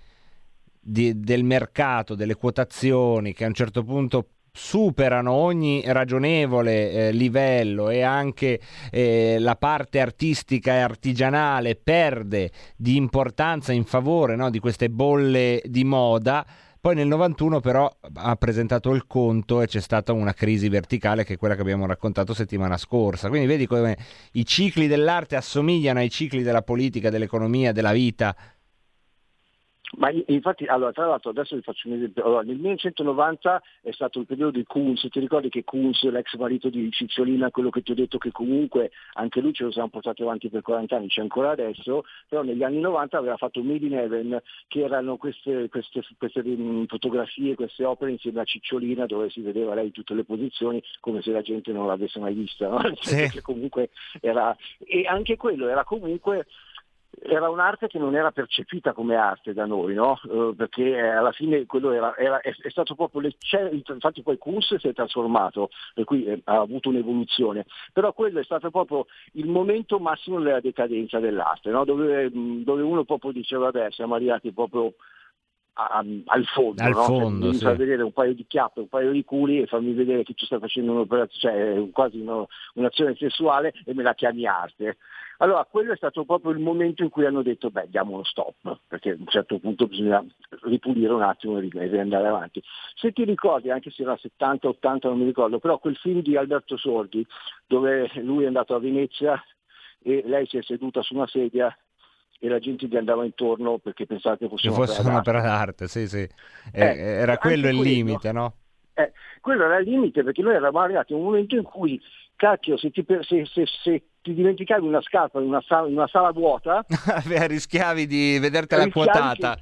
di- del mercato, delle quotazioni che a un certo punto superano ogni ragionevole eh, livello e anche eh, la parte artistica e artigianale perde di importanza in favore no, di queste bolle di moda. Poi nel 91 però ha presentato il conto e c'è stata una crisi verticale che è quella che abbiamo raccontato settimana scorsa. Quindi vedi come i cicli dell'arte assomigliano ai cicli della politica, dell'economia, della vita. Ma infatti, allora, tra l'altro adesso vi faccio un esempio. Allora, nel 1990 è stato il periodo di Kunz, ti ricordi che Kunz, l'ex marito di Cicciolina, quello che ti ho detto che comunque anche lui ce lo siamo portati avanti per 40 anni, c'è ancora adesso, però negli anni 90 aveva fatto Made in Heaven, che erano queste, queste- queste, mm, fotografie, queste opere insieme a Cicciolina dove si vedeva lei in tutte le posizioni come se la gente non l'avesse mai vista, no? [laughs] Che comunque era... E anche quello era comunque era un'arte che non era percepita come arte da noi, no? Eh, perché alla fine quello era, era- è, è stato proprio l'ecce- infatti poi Kunz si è trasformato, per cui eh, ha avuto un'evoluzione, però quello è stato proprio il momento massimo della decadenza dell'arte, no? dove, mh, dove uno proprio diceva vabbè siamo arrivati proprio a- al fondo, Al no? fondo, mi sì. fa vedere un paio di chiappe, un paio di culi e farmi vedere che tu stai facendo un'operazione, cioè quasi uno- un'azione sessuale e me la chiami arte. Allora quello è stato proprio il momento in cui hanno detto beh diamo uno stop, perché a un certo punto bisogna ripulire un attimo e e andare avanti. Se ti ricordi, anche se era 70-80 non mi ricordo, però quel film di Alberto Sordi dove lui è andato a Venezia e lei si è seduta su una sedia e la gente gli andava intorno perché pensava che fosse Che fosse d'arte. un'opera d'arte, sì, sì. Eh, era quello il quello. limite, no? Eh, quello era il limite perché noi eravamo arrivati a un momento in cui, cacchio, se ti, se- se- se ti dimenticavi una scarpa in una sala, in una sala vuota, [laughs] Beh, rischiavi di vedertela quotata.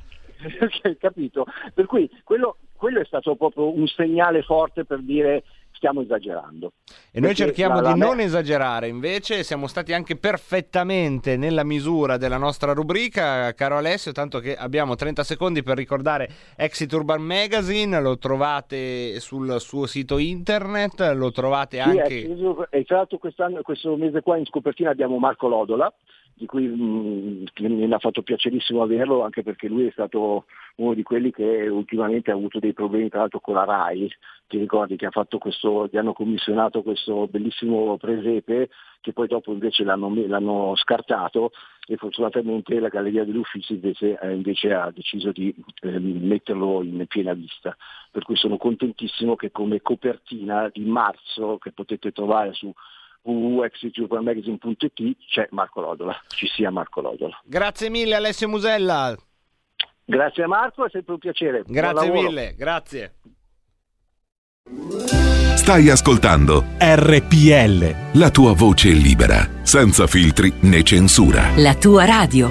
che- [laughs] capito? Per cui quello, quello è stato proprio un segnale forte per dire stiamo esagerando. E noi cerchiamo la- la di me- non esagerare, invece siamo stati anche perfettamente nella misura della nostra rubrica, caro Alessio, tanto che abbiamo 30 secondi per ricordare Exit Urban Magazine, lo trovate sul suo sito internet, lo trovate anche... e tra l'altro quest'anno, questo mese qua in scopertina abbiamo Marco Lodola, di cui mi ha fatto piacerissimo averlo, anche perché lui è stato uno di quelli che ultimamente ha avuto dei problemi tra l'altro con la RAI, ti ricordi che questo, gli hanno commissionato questo bellissimo presepe che poi dopo invece l'hanno, l'hanno scartato e fortunatamente la Galleria degli Uffizi invece, eh, invece ha deciso di eh, metterlo in piena vista. Per cui sono contentissimo che come copertina di marzo che potete trovare su www.exiturbanmagazine.it c'è Marco Lodola, ci sia Marco Lodola. Grazie mille Alessio Musella, Grazie a Marco, è sempre un piacere. Grazie mille, grazie. Stai ascoltando RPL. la tua voce libera, senza filtri né censura. La tua radio.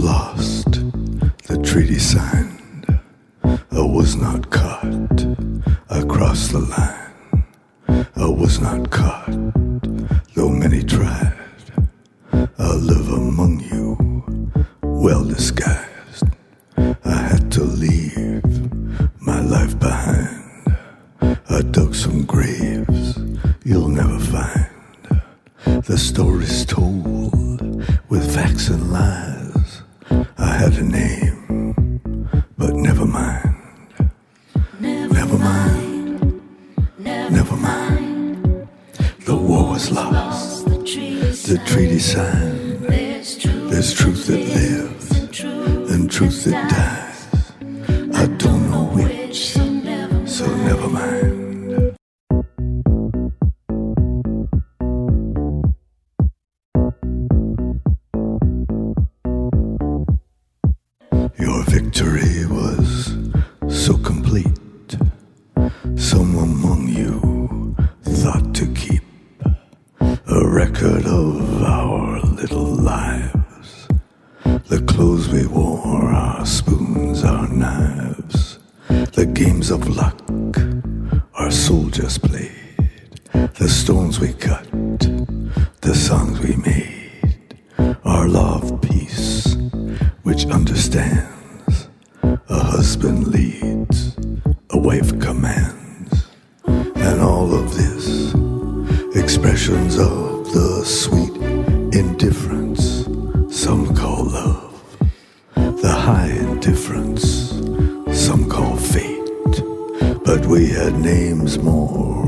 Lost, the treaty signed. I was not caught across the line. I was not caught, though many tried. I live among you, well disguised. I had to leave my life behind. I dug some graves you'll never find. The stories told with facts and lies. I had a name, but never mind. Never mind. Never mind. The war was lost. The treaty signed. There's truth that lives and truth that dies. I don't know which, so never mind. Understands. A husband leads, a wife commands, and all of this expressions of the sweet indifference some call love, the high indifference some call fate, but we had names more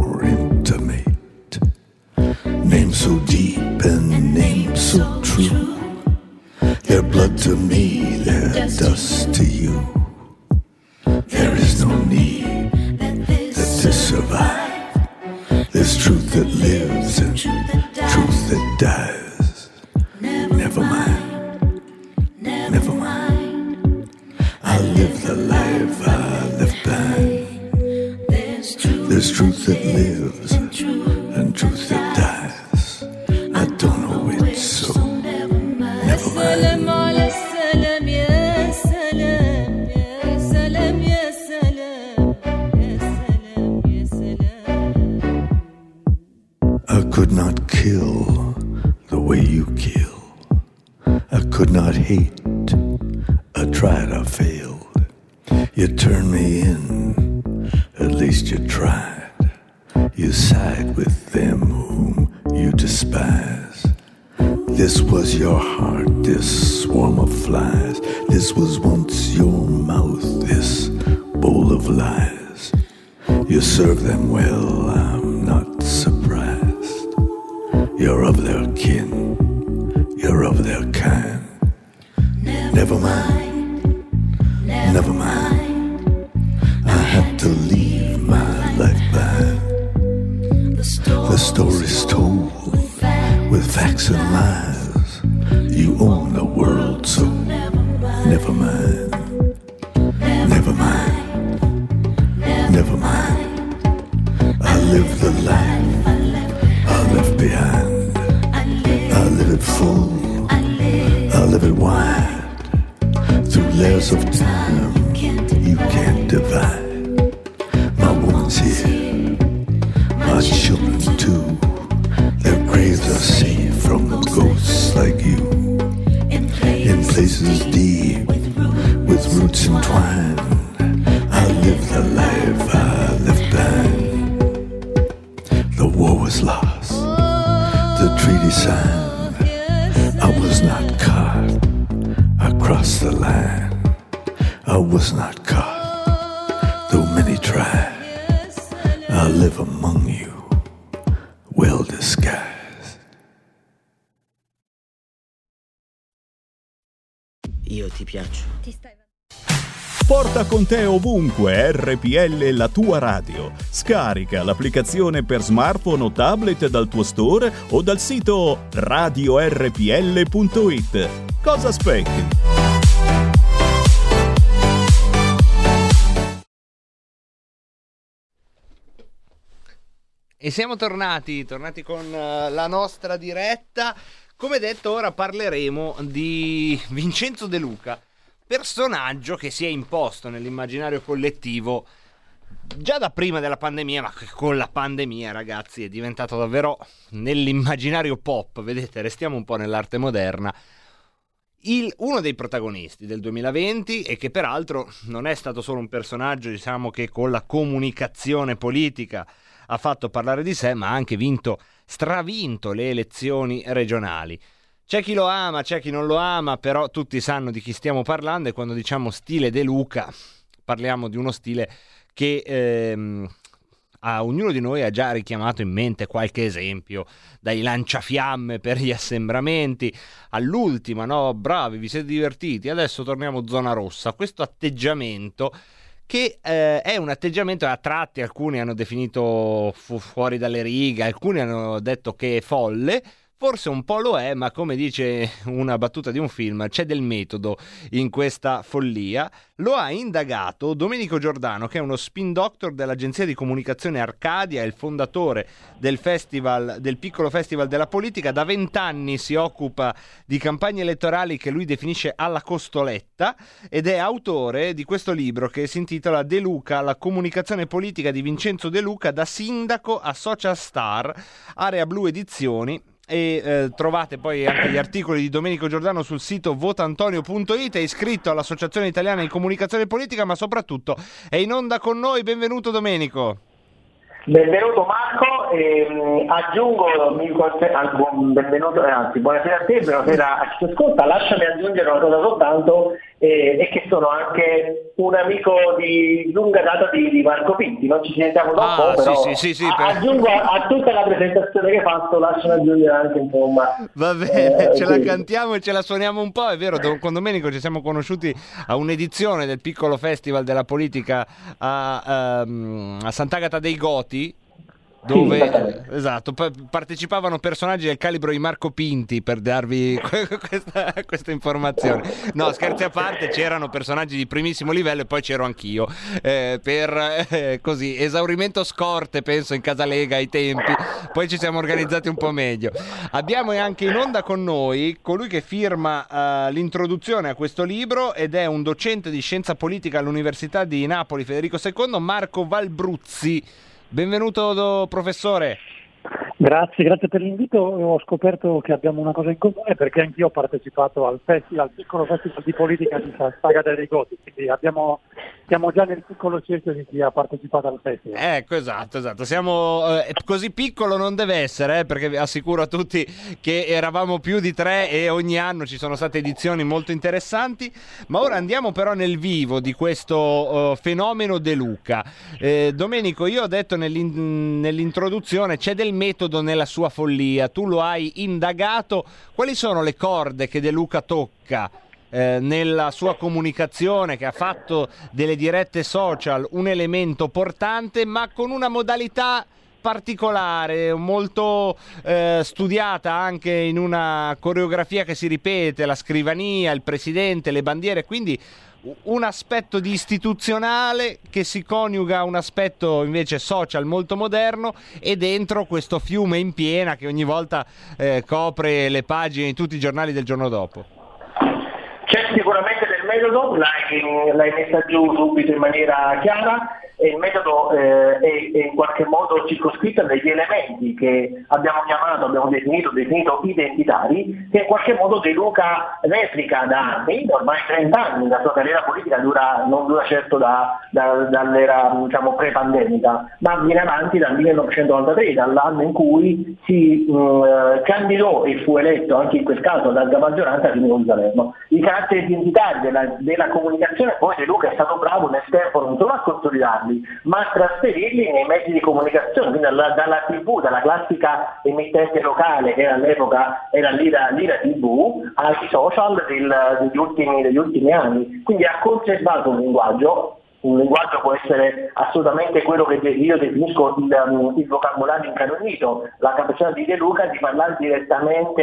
te ovunque RPL la tua radio. Scarica l'applicazione per smartphone o tablet dal tuo store o dal sito radiorpl.it. Cosa aspetti? E siamo tornati, tornati con eh, la nostra diretta. Come detto, ora parleremo di Vincenzo De Luca, personaggio che si è imposto nell'immaginario collettivo già da prima della pandemia, ma che con la pandemia, ragazzi, è diventato davvero nell'immaginario pop. Vedete, restiamo un po' nell'arte moderna. Il- uno dei protagonisti del 2020 e che peraltro non è stato solo un personaggio, diciamo che con la comunicazione politica ha fatto parlare di sé, ma ha anche vinto, stravinto le elezioni regionali. C'è chi lo ama, c'è chi non lo ama, però tutti sanno di chi stiamo parlando e quando diciamo stile De Luca parliamo di uno stile che ehm, a ognuno di noi ha già richiamato in mente qualche esempio, dai lanciafiamme per gli assembramenti all'ultima, no? Bravi, vi siete divertiti, adesso torniamo zona rossa. Questo atteggiamento che eh, è un atteggiamento a tratti alcuni hanno definito fu- fuori dalle righe, alcuni hanno detto che è folle. Forse un po' lo è, ma come dice una battuta di un film, c'è del metodo in questa follia. Lo ha indagato Domenico Giordano, che è uno spin doctor dell'agenzia di comunicazione Arcadia, è il fondatore del festival, del piccolo festival della politica. Da vent'anni si occupa di campagne elettorali che lui definisce alla costoletta ed è autore di questo libro che si intitola De Luca, la comunicazione politica di Vincenzo De Luca da sindaco a social star, Area Blu Edizioni e eh, trovate poi anche gli articoli di Domenico Giordano sul sito votantonio.it è iscritto all'Associazione Italiana di Comunicazione Politica ma soprattutto è in onda con noi. Benvenuto Domenico. Benvenuto Marco, ehm, aggiungo, ah, eh, buonasera a te, buonasera a chi ti ascolta, lasciami aggiungere una cosa soltanto, eh, e che sono anche un amico di lunga data di, di Marco Pinti, non ci sentiamo da un Ah, po', sì, però sì, sì, sì, a- per- aggiungo a, a tutta la presentazione che hai fatto, lasciami aggiungere anche insomma... Va bene, eh, ce la cantiamo e ce la suoniamo un po', è vero, con Domenico ci siamo conosciuti a un'edizione del piccolo festival della politica a, ehm, a Sant'Agata dei Goti. Dove esattamente. esatto, pa- partecipavano personaggi del calibro di Marco Pinti per darvi [laughs] que- questa, questa informazione. No, scherzi a parte, c'erano personaggi di primissimo livello e poi c'ero anch'io. eh, per eh, così, esaurimento scorte, penso, in casa Lega ai tempi. Poi ci siamo organizzati un po' meglio. Abbiamo anche in onda con noi colui che firma eh, l'introduzione a questo libro ed è un docente di scienza politica all'Università di Napoli Federico II, Marco Valbruzzi. Benvenuto professore. Grazie, grazie per l'invito. Ho scoperto che abbiamo una cosa in comune perché anch'io ho partecipato al festival, al piccolo festival di politica di Sant'Agata dei Goti, quindi abbiamo, siamo già nel piccolo cerchio di chi ha partecipato al festival. Ecco, esatto, esatto. Siamo eh, così piccolo non deve essere, eh, perché vi assicuro a tutti che eravamo più di tre e ogni anno ci sono state edizioni molto interessanti. Ma ora andiamo però nel vivo di questo eh, fenomeno De Luca. Eh, Domenico, io ho detto nell'in- nell'introduzione c'è del metodo nella sua follia. Tu lo hai indagato. Quali sono le corde che De Luca tocca? eh, nella sua comunicazione che ha fatto delle dirette social un elemento portante ma con una modalità particolare, molto eh, studiata anche in una coreografia che si ripete, la scrivania, il presidente, le bandiere, quindi un aspetto di istituzionale che si coniuga a un aspetto invece social molto moderno e dentro questo fiume in piena che ogni volta eh, copre le pagine di tutti i giornali del giorno dopo. C'è sicuramente del metodo, l'hai, l'hai messa giù subito in maniera chiara e il metodo eh, è, è in qualche modo circoscritto degli elementi che abbiamo chiamato, abbiamo definito, definito identitari, che in qualche modo De Luca replica da anni, ormai 30 anni, la sua carriera politica dura, non dura certo da- da- dall'era diciamo, pre-pandemica, ma viene avanti dal 1993, dall'anno in cui si mh, candidò e fu eletto anche in quel caso ad alta maggioranza a Salerno. I caratteri identitari della della, comunicazione, poi De Luca è stato bravo nel tempo non solo a consolidarli, ma a trasferirli nei mezzi di comunicazione, quindi dalla, dalla TV, dalla classica emittente locale che all'epoca era l'Ira, l'Ira TV, ai social del- degli, ultimi, degli ultimi anni. Quindi ha conservato un linguaggio un linguaggio può essere assolutamente quello che io definisco il, um, il vocabolario incanonito, la capacità di De Luca di parlare direttamente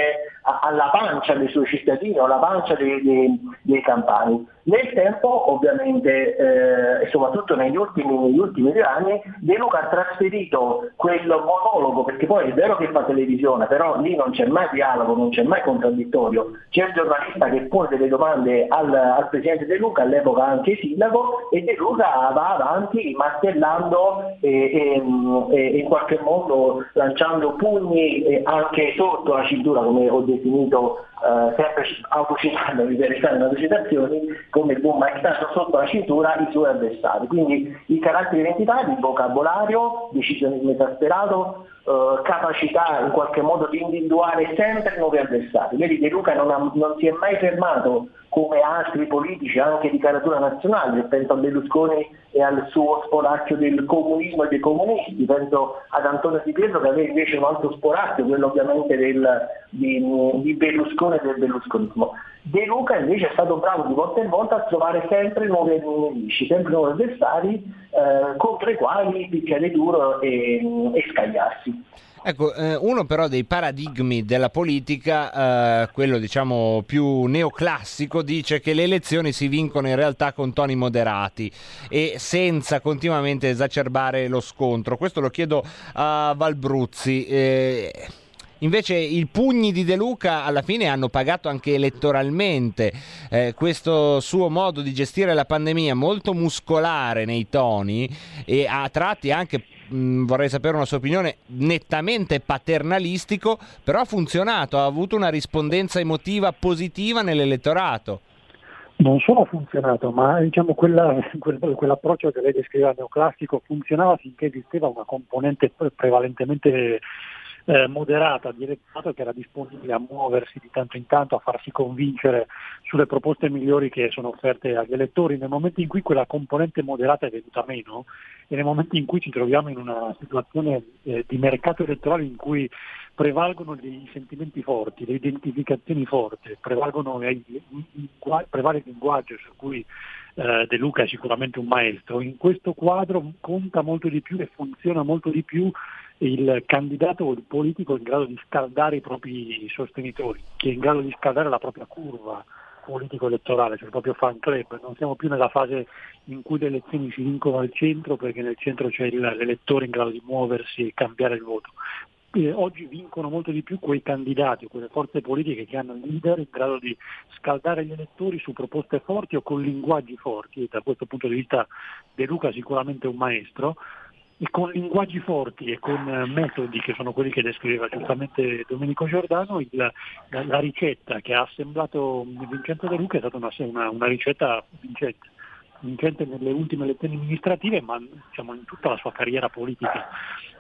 alla pancia dei suoi cittadini o alla pancia dei, dei- dei campani. Nel tempo, ovviamente, eh, e soprattutto negli ultimi, negli ultimi due anni, De Luca ha trasferito quel monologo, perché poi è vero che fa televisione, però lì non c'è mai dialogo, non c'è mai contraddittorio. C'è il giornalista che pone delle domande al, al presidente De Luca, all'epoca anche sindaco, e De Luca va avanti martellando e, e- e in qualche modo lanciando pugni anche sotto la cintura, come ho definito eh, sempre autocitandomi per restare nelle citazioni, come il buon Tyson sotto la cintura i suoi avversari. Quindi i caratteri identitari, il vocabolario, decisionismo esasperato, eh, capacità in qualche modo di individuare sempre nuovi avversari. Vedi De Luca non, ha- non si è mai fermato come altri politici anche di caratura nazionale, penso a Berlusconi e al suo sporacchio del comunismo e dei comunisti, penso ad Antonio Di Pietro che aveva invece un altro sporacchio, quello ovviamente del, di, di Berlusconi e del berlusconismo. De Luca invece è stato bravo di volta in volta a trovare sempre nuovi nemici, sempre nuovi avversari eh, contro i quali picchiare duro e, e scagliarsi. Ecco, eh, uno però dei paradigmi della politica, eh, quello diciamo più neoclassico, dice che le elezioni si vincono in realtà con toni moderati e senza continuamente esacerbare lo scontro. Questo lo chiedo a Valbruzzi. Eh, Invece i pugni di De Luca alla fine hanno pagato anche elettoralmente eh, questo suo modo di gestire la pandemia molto muscolare nei toni e a tratti anche mh, vorrei sapere una sua opinione nettamente paternalistico, però ha funzionato, ha avuto una rispondenza emotiva positiva nell'elettorato. non solo ha funzionato, ma diciamo quella- quel- quell'approccio che lei descriveva neoclassico funzionava finché esisteva una componente pre- prevalentemente eh, moderata, di elettorato che era disponibile a muoversi di tanto in tanto, a farsi convincere sulle proposte migliori che sono offerte agli elettori. Nel momento in cui quella componente moderata è venuta meno e nel momento in cui ci troviamo in una situazione eh, di mercato elettorale in cui prevalgono dei sentimenti forti, le identificazioni forti, prevale il linguaggio su cui eh, De Luca è sicuramente un maestro. In questo quadro conta molto di più e funziona molto di più il candidato o il politico in grado di scaldare i propri sostenitori, che è in grado di scaldare la propria curva politico-elettorale, cioè il proprio fan club. Non siamo più nella fase in cui le elezioni si vincono al centro perché nel centro c'è il- l'elettore in grado di muoversi e cambiare il voto. Oggi vincono molto di più quei candidati o quelle forze politiche che hanno leader in grado di scaldare gli elettori su proposte forti o con linguaggi forti e da questo punto di vista De Luca è sicuramente un maestro con linguaggi forti e con eh, metodi che sono quelli che descriveva giustamente Domenico Giordano, il- la, la ricetta che ha assemblato Vincenzo De Luca è stata una, una- una ricetta vincente vincente nelle ultime elezioni amministrative, ma diciamo, in tutta la sua carriera politica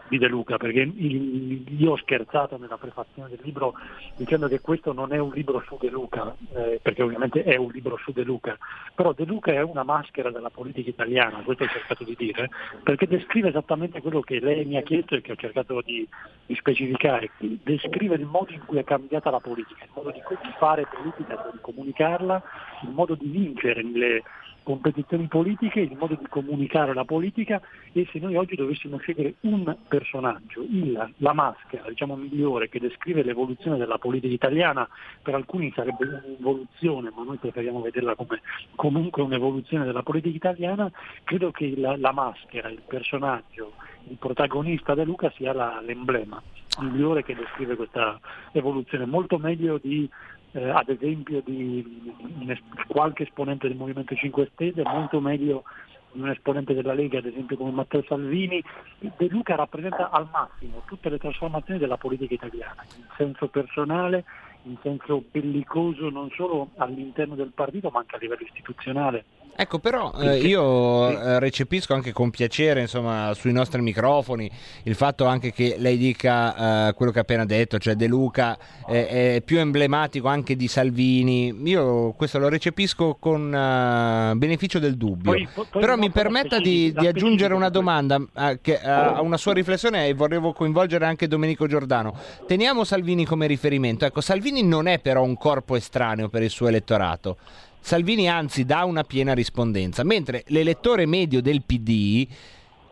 di De Luca, perché io ho scherzato nella prefazione del libro dicendo che questo non è un libro su De Luca, eh, perché ovviamente è un libro su De Luca, però De Luca è una maschera della politica italiana, questo ho cercato di dire, perché descrive esattamente quello che lei mi ha chiesto e che ho cercato di, di specificare, descrive il modo in cui è cambiata la politica, il modo di fare politica, di comunicarla, il modo di vincere nelle competizioni politiche, il modo di comunicare la politica e se noi oggi dovessimo scegliere un personaggio, il- la maschera diciamo, migliore che descrive l'evoluzione della politica italiana, per alcuni sarebbe un'involuzione, ma noi preferiamo vederla come comunque un'evoluzione della politica italiana, credo che la, la maschera, il personaggio, il protagonista De Luca sia la- l'emblema migliore che descrive questa evoluzione, molto meglio di eh, ad esempio di es- qualche esponente del Movimento 5 Stelle, molto meglio di un esponente della Lega, ad esempio come Matteo Salvini. De Luca rappresenta al massimo tutte le trasformazioni della politica italiana, in senso personale, in senso bellicoso non solo all'interno del partito ma anche a livello istituzionale. Ecco, però eh, io eh, recepisco anche con piacere, insomma, sui nostri microfoni il fatto anche che lei dica eh, quello che ha appena detto, cioè De Luca è, più emblematico anche di Salvini. Io questo lo recepisco con eh, beneficio del dubbio. Poi- poi- però mi permetta di, di aggiungere una domanda eh, che, a a una sua riflessione e volevo coinvolgere anche Domenico Giordano. Teniamo Salvini come riferimento. Ecco, Salvini non è però un corpo estraneo per il suo elettorato. Salvini anzi dà una piena rispondenza, mentre l'elettore medio del PD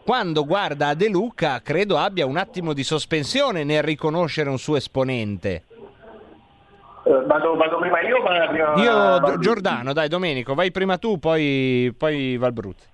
quando guarda a De Luca credo abbia un attimo di sospensione nel riconoscere un suo esponente. Eh, vado, vado prima io, ma prima... Io, vado- Giordano, dai Domenico, vai prima tu, poi, poi Valbruzzi.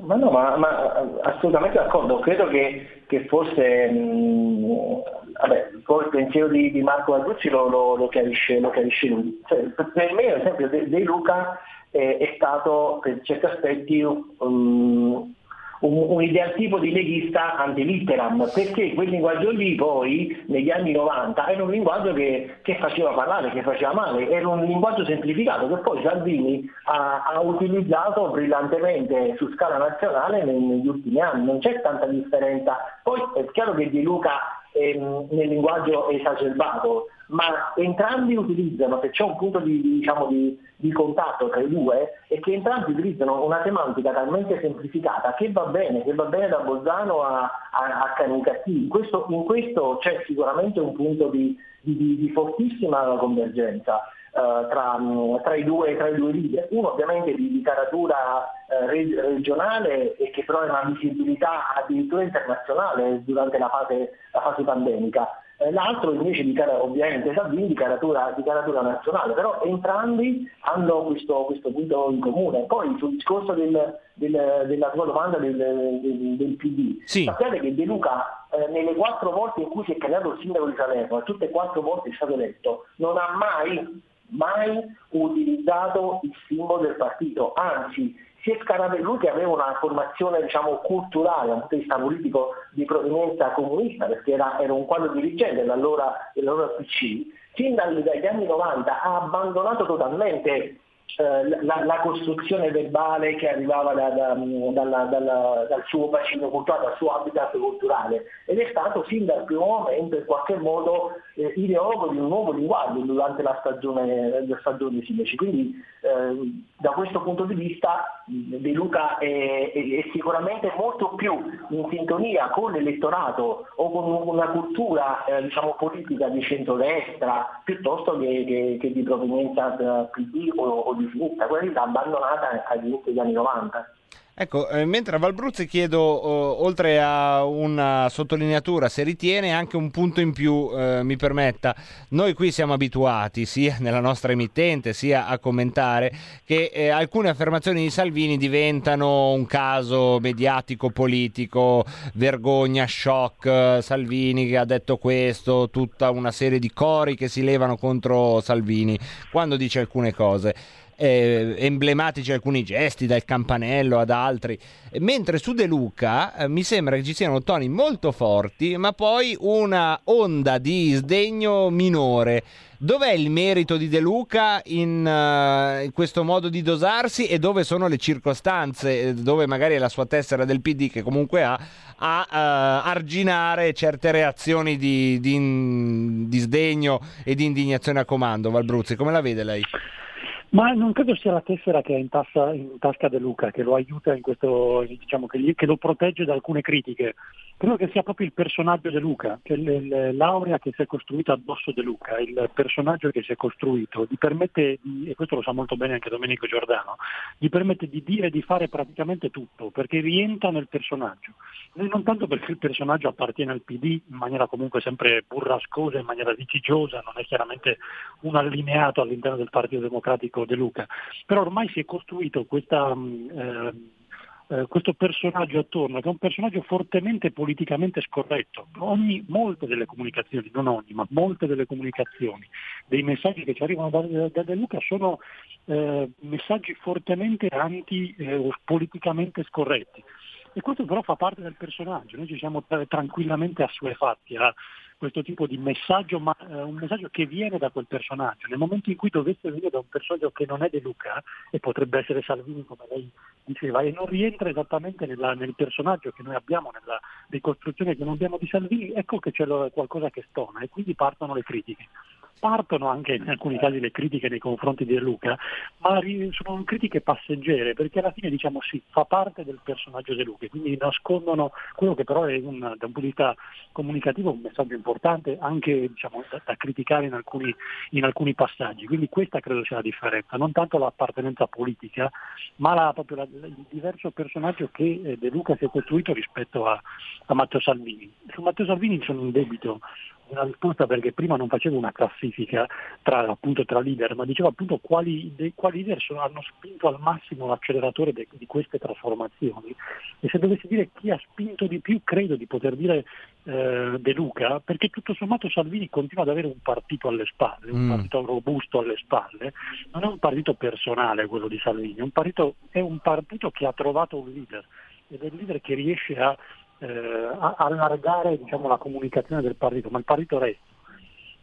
Ma no, ma, ma assolutamente d'accordo, credo che, che forse mh, vabbè, poi il pensiero di, di Marco Valbruzzi lo, lo, lo chiarisce, lo chiarisce lui. Cioè, per me, ad esempio, De, De Luca eh, è stato per certi aspetti um, un, un idealtipo di leghista antilitteram, perché quel linguaggio lì poi negli anni 90 era un linguaggio che, che faceva parlare, che faceva male, era un linguaggio semplificato che poi Salvini ha, ha utilizzato brillantemente su scala nazionale neg- negli ultimi anni, non c'è tanta differenza. Poi è chiaro che Di Luca ehm, nel linguaggio esacerbato, ma entrambi utilizzano, se c'è un punto di, diciamo, di, di contatto tra i due, è che entrambi utilizzano una semantica talmente semplificata che va bene, che va bene da Bolzano a, a, a Canicattì. In questo, in questo c'è sicuramente un punto di- di- di fortissima convergenza. Eh, tra, tra i due, tra i due leader, uno ovviamente di, di caratura eh, reg- regionale e che però ha una visibilità addirittura internazionale durante la fase, la fase pandemica, Eh, l'altro invece di ovviamente Salvini di caratura, di caratura nazionale, però entrambi hanno questo, questo punto in comune. Poi sul discorso del- del- della tua domanda del, del- del PD, sappiate che De Luca eh, nelle quattro volte in cui si è candidato il sindaco di Salerno, tutte e quattro volte è stato eletto, non ha mai, mai utilizzato il simbolo del partito, anzi si è scarato lui che aveva una formazione diciamo, culturale, dal punto di vista politico di provenienza comunista, perché era, era un quadro dirigente dell'allora, dell'allora PC, fin dagli anni 90 ha abbandonato totalmente la, la costruzione verbale che arrivava da- da- dalla- dalla- dal suo bacino culturale, dal suo habitat culturale ed è stato fin dal primo momento in qualche modo eh, ideologo di un nuovo linguaggio durante la stagione, la stagione sindaci. Quindi eh, da questo punto di vista mh, De Luca è, è- è sicuramente molto più in sintonia con l'elettorato o con una cultura eh, diciamo, politica di centrodestra piuttosto che, che- che di provenienza eh, PD o, o sinistra, quella abbandonata all'inizio degli anni 90. Ecco, eh, mentre a Valbruzzi chiedo, oh, oltre a una sottolineatura, se ritiene anche un punto in più, eh, mi permetta, noi qui siamo abituati, sia [laughs] nella nostra emittente, sia a commentare, che eh, alcune affermazioni di Salvini diventano un caso mediatico-politico, vergogna, shock, Salvini che ha detto questo, tutta una serie di cori che si levano contro Salvini quando dice alcune cose eh, emblematici alcuni gesti, dal campanello ad altri, mentre su De Luca eh, mi sembra che ci siano toni molto forti, ma poi una onda di sdegno minore. Dov'è il merito di De Luca in, eh, in questo modo di dosarsi e dove sono le circostanze, eh, dove magari è la sua tessera del PD che comunque ha, a eh, arginare certe reazioni di, di- di sdegno e di indignazione a comando? Valbruzzi, come la vede lei? Ma non credo sia la tessera che ha in, tassa- in tasca De Luca che lo aiuta in questo, diciamo che, gli- che lo protegge da alcune critiche. Credo che sia proprio il personaggio De Luca, l- l'aurea che si è costruita addosso De Luca, il personaggio che si è costruito, gli permette, e questo lo sa molto bene anche Domenico Giordano, gli permette di dire e di fare praticamente tutto, perché rientra nel personaggio. Non tanto perché il personaggio appartiene al PD in maniera comunque sempre burrascosa, in maniera litigiosa, non è chiaramente un allineato all'interno del Partito Democratico De Luca, però ormai si è costruito questa, mh, ehm, eh, questo personaggio attorno, che è un personaggio fortemente politicamente scorretto. Ogni, molte delle comunicazioni, non ogni, ma molte delle comunicazioni, dei messaggi che ci arrivano da, da De Luca sono eh, messaggi fortemente anti, eh, politicamente scorretti. E questo però fa parte del personaggio, noi ci siamo tra- tranquillamente assuefatti a questo tipo di messaggio, ma eh, un messaggio che viene da quel personaggio. Nel momento in cui dovesse venire da un personaggio che non è De Luca, e potrebbe essere Salvini come lei diceva, e non rientra esattamente nella- nel personaggio che noi abbiamo, nella ricostruzione che non abbiamo di Salvini, ecco che c'è qualcosa che stona e quindi partono le critiche. Partono anche in alcuni casi le critiche nei confronti di De Luca, ma sono critiche passeggere, perché alla fine diciamo sì, fa parte del personaggio De Luca, quindi nascondono quello che però è un, da un punto di vista comunicativo un messaggio importante anche diciamo, da, da criticare in alcuni, in alcuni passaggi. Quindi questa credo sia la differenza, non tanto l'appartenenza politica, ma la- proprio la- il diverso personaggio che eh, De Luca si è costruito rispetto a, a Matteo Salvini. Su Matteo Salvini sono in debito una risposta perché prima non facevo una classifica tra, appunto, tra leader, ma dicevo appunto quali, dei, quali leader sono- hanno spinto al massimo l'acceleratore de- di queste trasformazioni. E se dovessi dire chi ha spinto di più, credo di poter dire eh, De Luca, perché tutto sommato Salvini continua ad avere un partito alle spalle, un Mm. partito robusto alle spalle, non è un partito personale quello di Salvini, è un partito, è un partito che ha trovato un leader ed è il leader che riesce a eh, allargare diciamo, la comunicazione del partito, ma il partito resta.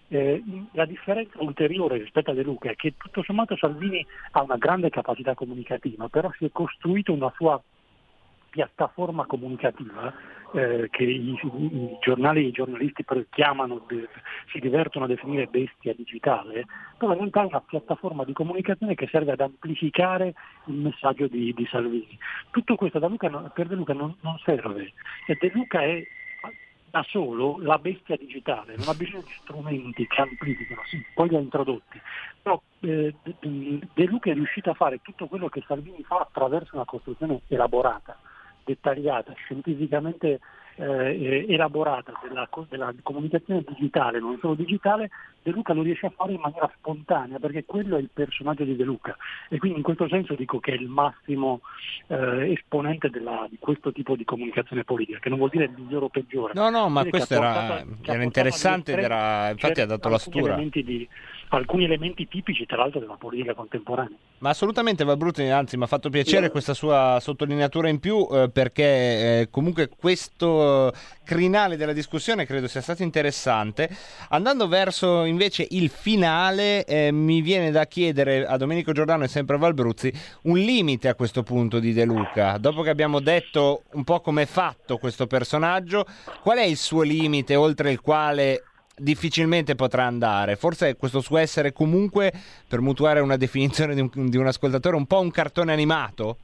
Eh, la differenza ulteriore rispetto a De Luca è che tutto sommato Salvini ha una grande capacità comunicativa, però si è costruito una sua piattaforma comunicativa eh, che i, i giornali e i giornalisti chiamano, si divertono a definire bestia digitale, però in realtà è una piattaforma di comunicazione che serve ad amplificare il messaggio di, di Salvini. Tutto questo Luca per De Luca non, non serve. De Luca è da solo la bestia digitale, non ha bisogno di strumenti che amplificano, sì, poi li ha introdotti, però eh, De Luca è riuscito a fare tutto quello che Salvini fa attraverso una costruzione elaborata, dettagliata, scientificamente eh, elaborata della, della comunicazione digitale, non solo digitale, De Luca lo riesce a fare in maniera spontanea perché quello è il personaggio di De Luca e quindi in questo senso dico che è il massimo eh, esponente della- di questo tipo di comunicazione politica, che non vuol dire migliore o peggiore. No, no, ma questo era, portato- era interessante era, infatti ha dato la stura. di- alcuni elementi tipici tra l'altro della politica contemporanea. Ma assolutamente Valbruzzi, anzi mi ha fatto piacere questa sua sottolineatura in più eh, perché eh, comunque questo crinale della discussione credo sia stato interessante. Andando verso invece il finale eh, mi viene da chiedere a Domenico Giordano e sempre a Valbruzzi un limite a questo punto di De Luca. Dopo che abbiamo detto un po' come è fatto questo personaggio, qual è il suo limite oltre il quale difficilmente potrà andare. Forse questo suo essere comunque, per mutuare una definizione di un, di un ascoltatore, un po' un cartone animato?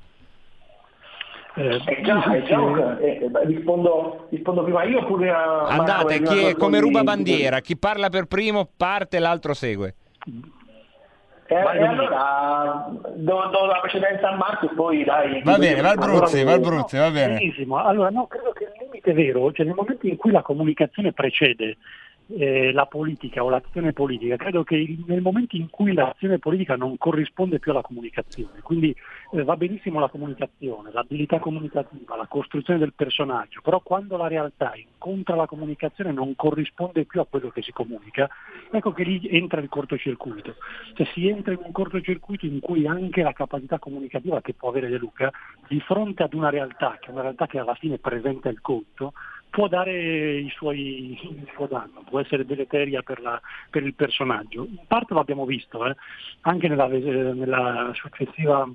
Eh, Eh già, eh già, eh, rispondo, rispondo prima io oppure a Andate, Marco, chi è come ruba bandiera, chi parla per primo parte, l'altro segue. Eh, e allora do, do la precedenza a Marco e poi dai. Va bene, Valbruzzi, Allora, Valbruzzi, va bene. Benissimo, allora no, credo che il limite vero, cioè nel momento in cui la comunicazione precede eh, la politica o l'azione politica, credo che nel momento in cui l'azione politica non corrisponde più alla comunicazione, quindi eh, va benissimo la comunicazione, l'abilità comunicativa, la costruzione del personaggio, però quando la realtà incontra la comunicazione non corrisponde più a quello che si comunica, ecco che lì entra il cortocircuito, cioè si entra in un cortocircuito in cui anche la capacità comunicativa che può avere De Luca, di fronte ad una realtà, che è una realtà che alla fine presenta il conto, può dare i suoi, il suo danno, può essere deleteria per, la- per il personaggio. In parte l'abbiamo visto, eh, anche nella, eh, nella successiva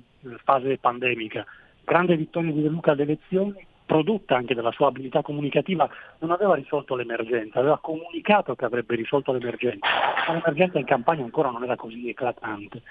fase pandemica. Grande vittoria di De Luca alle elezioni, prodotta anche dalla sua abilità comunicativa, non aveva risolto l'emergenza, aveva comunicato che avrebbe risolto l'emergenza, ma l'emergenza in campagna ancora non era così eclatante.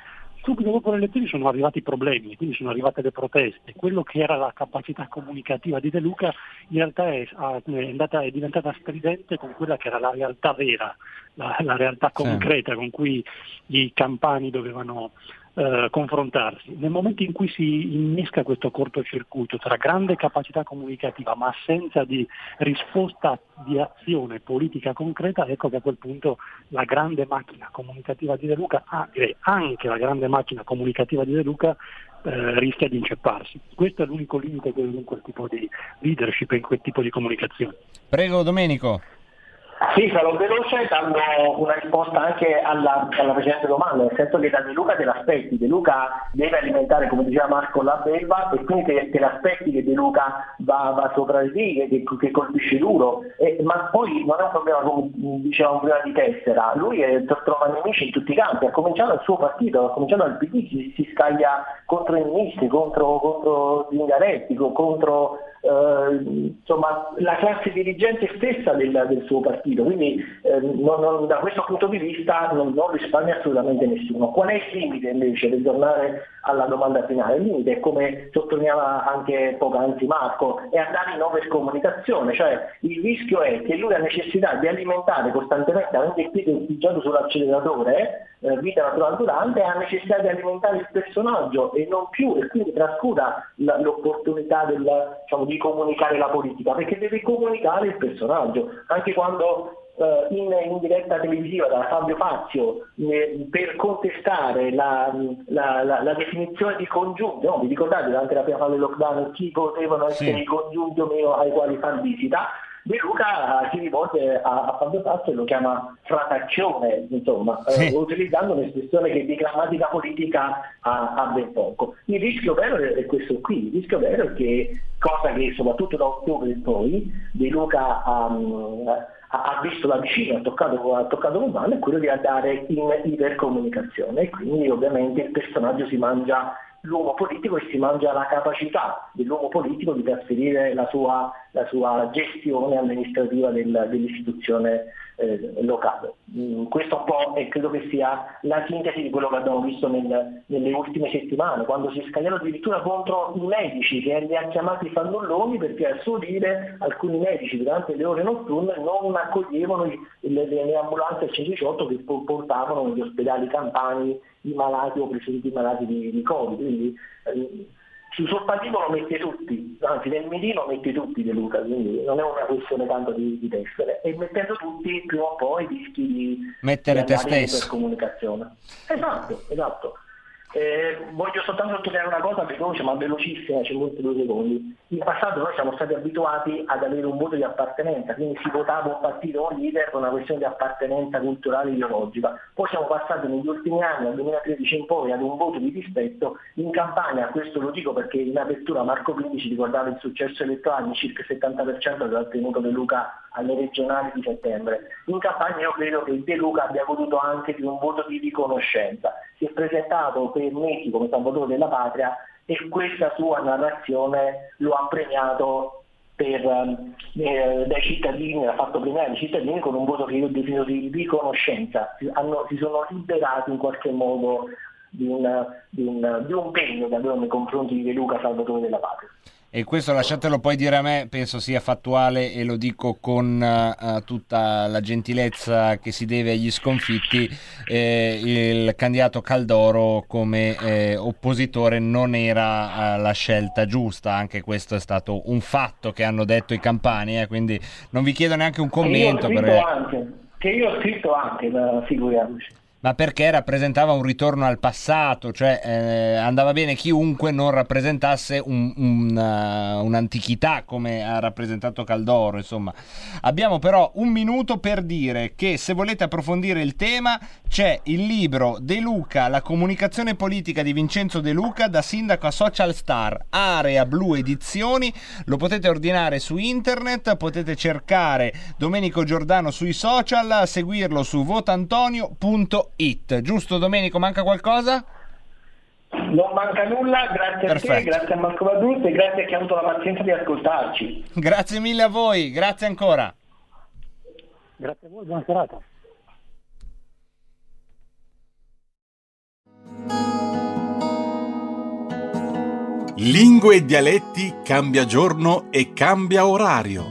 Subito dopo le elezioni sono arrivati i problemi, quindi sono arrivate le proteste. Quello che era la capacità comunicativa di De Luca in realtà è, è andata- è diventata stridente con quella che era la realtà vera, la, la realtà Sì. concreta con cui i campani dovevano eh, confrontarsi. Nel momento in cui si innesca questo cortocircuito tra grande capacità comunicativa ma assenza di risposta di azione politica concreta, ecco che a quel punto la grande macchina comunicativa di De Luca, ah, anche la grande macchina comunicativa di De Luca, eh, rischia di incepparsi. Questo è l'unico limite che quel tipo di leadership in quel tipo di comunicazione. Prego Domenico. Sì, sarò veloce dando una risposta anche alla, alla precedente domanda, nel senso che da De Luca te l'aspetti, De Luca deve alimentare, come diceva Marco, la belva e quindi te, te l'aspetti che De Luca va, va sopra di te, che, che colpisce duro, E- ma poi non è un problema, come dicevamo prima di tessera, lui è- trova nemici in tutti i campi, ha cominciato dal suo partito, ha cominciato dal PD, si, si scaglia contro i ministri, contro, contro Zingaretti, co- contro eh, insomma, la classe dirigente stessa del, del suo partito, quindi eh, non- non- da questo punto di vista non, non risparmia assolutamente nessuno. Qual è il limite invece, per tornare alla domanda finale? Il limite come sottolineava anche poc'anzi Marco, è andare in overcomunicazione, cioè il rischio è che lui ha necessità di alimentare costantemente, avendo il piede pigiato sull'acceleratore, eh, vita naturale durante, ha necessità di alimentare il personaggio e non più, e quindi trascura la- l'opportunità del, diciamo, di comunicare la politica, perché deve comunicare il personaggio, anche quando in, in diretta televisiva da Fabio Fazio eh, per contestare la, la- la- la definizione di congiunto, no? vi ricordate durante la prima fase del lockdown chi potevano essere Sì. i congiunti o meno ai quali far visita? De Luca si rivolge a, a Fabio Fazio e lo chiama frataccione, insomma, eh, utilizzando un'espressione che di grammatica politica ha, ha ben poco. Il rischio vero è, questo qui, il rischio vero è che, cosa che soprattutto da ottobre in poi, De Luca ha, ha- visto da vicino, ha toccato, ha toccato con mano, è quello di andare in ipercomunicazione. E quindi ovviamente il personaggio si mangia l'uomo politico e si mangia la capacità dell'uomo politico di trasferire la sua, la sua gestione amministrativa del- dell'istituzione eh, locale. Mm, questo un po' è, credo che sia la sintesi di quello che abbiamo visto nel- nelle ultime settimane, quando si scagliano addirittura contro i medici che li ha chiamati fannulloni perché a suo dire alcuni medici durante le ore notturne non accoglievano le, le- le ambulanze al 118 che po- portavano negli ospedali campani i malati o presunti malati di, di Covid. Quindi, eh, sul suo partito lo mette tutti, anzi nel mirino mette tutti De Luca, quindi non è una questione tanto di, di tessere. E mettendo tutti prima o poi rischi di Mettere di te stesso. comunicazione. Esatto, esatto. Eh, voglio soltanto sottolineare una cosa veloce ma velocissima, ci molti due secondi. In passato noi siamo stati abituati ad avere un voto di appartenenza, quindi si votava un partito o un leader per una questione di appartenenza culturale e ideologica. Poi siamo passati negli ultimi anni, dal 2013 in poi, ad un voto di rispetto. In campagna, questo lo dico perché in apertura Marco Pindi ci ricordava il successo elettorale, circa il 70% aveva ottenuto De Luca alle regionali di settembre. In campagna io credo che De Luca abbia goduto anche di un voto di riconoscenza. Si è presentato per mesi come salvatore della patria e questa sua narrazione lo ha premiato per, ehm, eh, dai cittadini, ha fatto premiare i cittadini con un voto che io ho definito di riconoscenza. Si, hanno- si sono liberati in qualche modo di un, di un- di un pegno che avevano nei confronti di De Luca, salvatore della patria. E questo lasciatelo poi dire a me, penso sia fattuale e lo dico con eh, tutta la gentilezza che si deve agli sconfitti, eh, il candidato Caldoro come eh, oppositore non era eh, la scelta giusta, anche questo è stato un fatto che hanno detto i campani, eh, quindi non vi chiedo neanche un Che io ho commento. scritto perché- anche, che io ho scritto anche, figuriamoci. Ma perché rappresentava un ritorno al passato, cioè eh, andava bene chiunque non rappresentasse un- un, uh, un'antichità come ha rappresentato Caldoro, insomma. Abbiamo però un minuto per dire che se volete approfondire il tema c'è il libro De Luca, la comunicazione politica di Vincenzo De Luca da sindaco a social star, Area Blu Edizioni, lo potete ordinare su internet, potete cercare Domenico Giordano sui social, seguirlo su votantonio.it. Giusto Domenico, manca qualcosa? Non manca nulla, grazie a te, Perfetto. grazie a Marco Vaduzzi e grazie a chi ha avuto la pazienza di ascoltarci. Grazie mille a voi, grazie ancora. Grazie a voi, buona serata. Lingue e dialetti cambia giorno e cambia orario.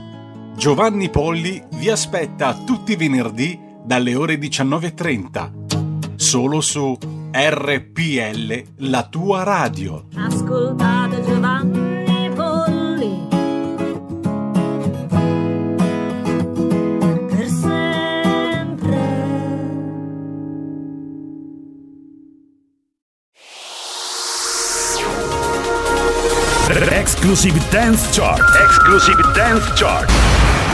Giovanni Polli vi aspetta tutti i venerdì dalle ore 19.30. Solo su RPL, la tua radio. Ascoltate Giovanni Polli per sempre. Exclusive Dance Chart. Exclusive Dance Chart.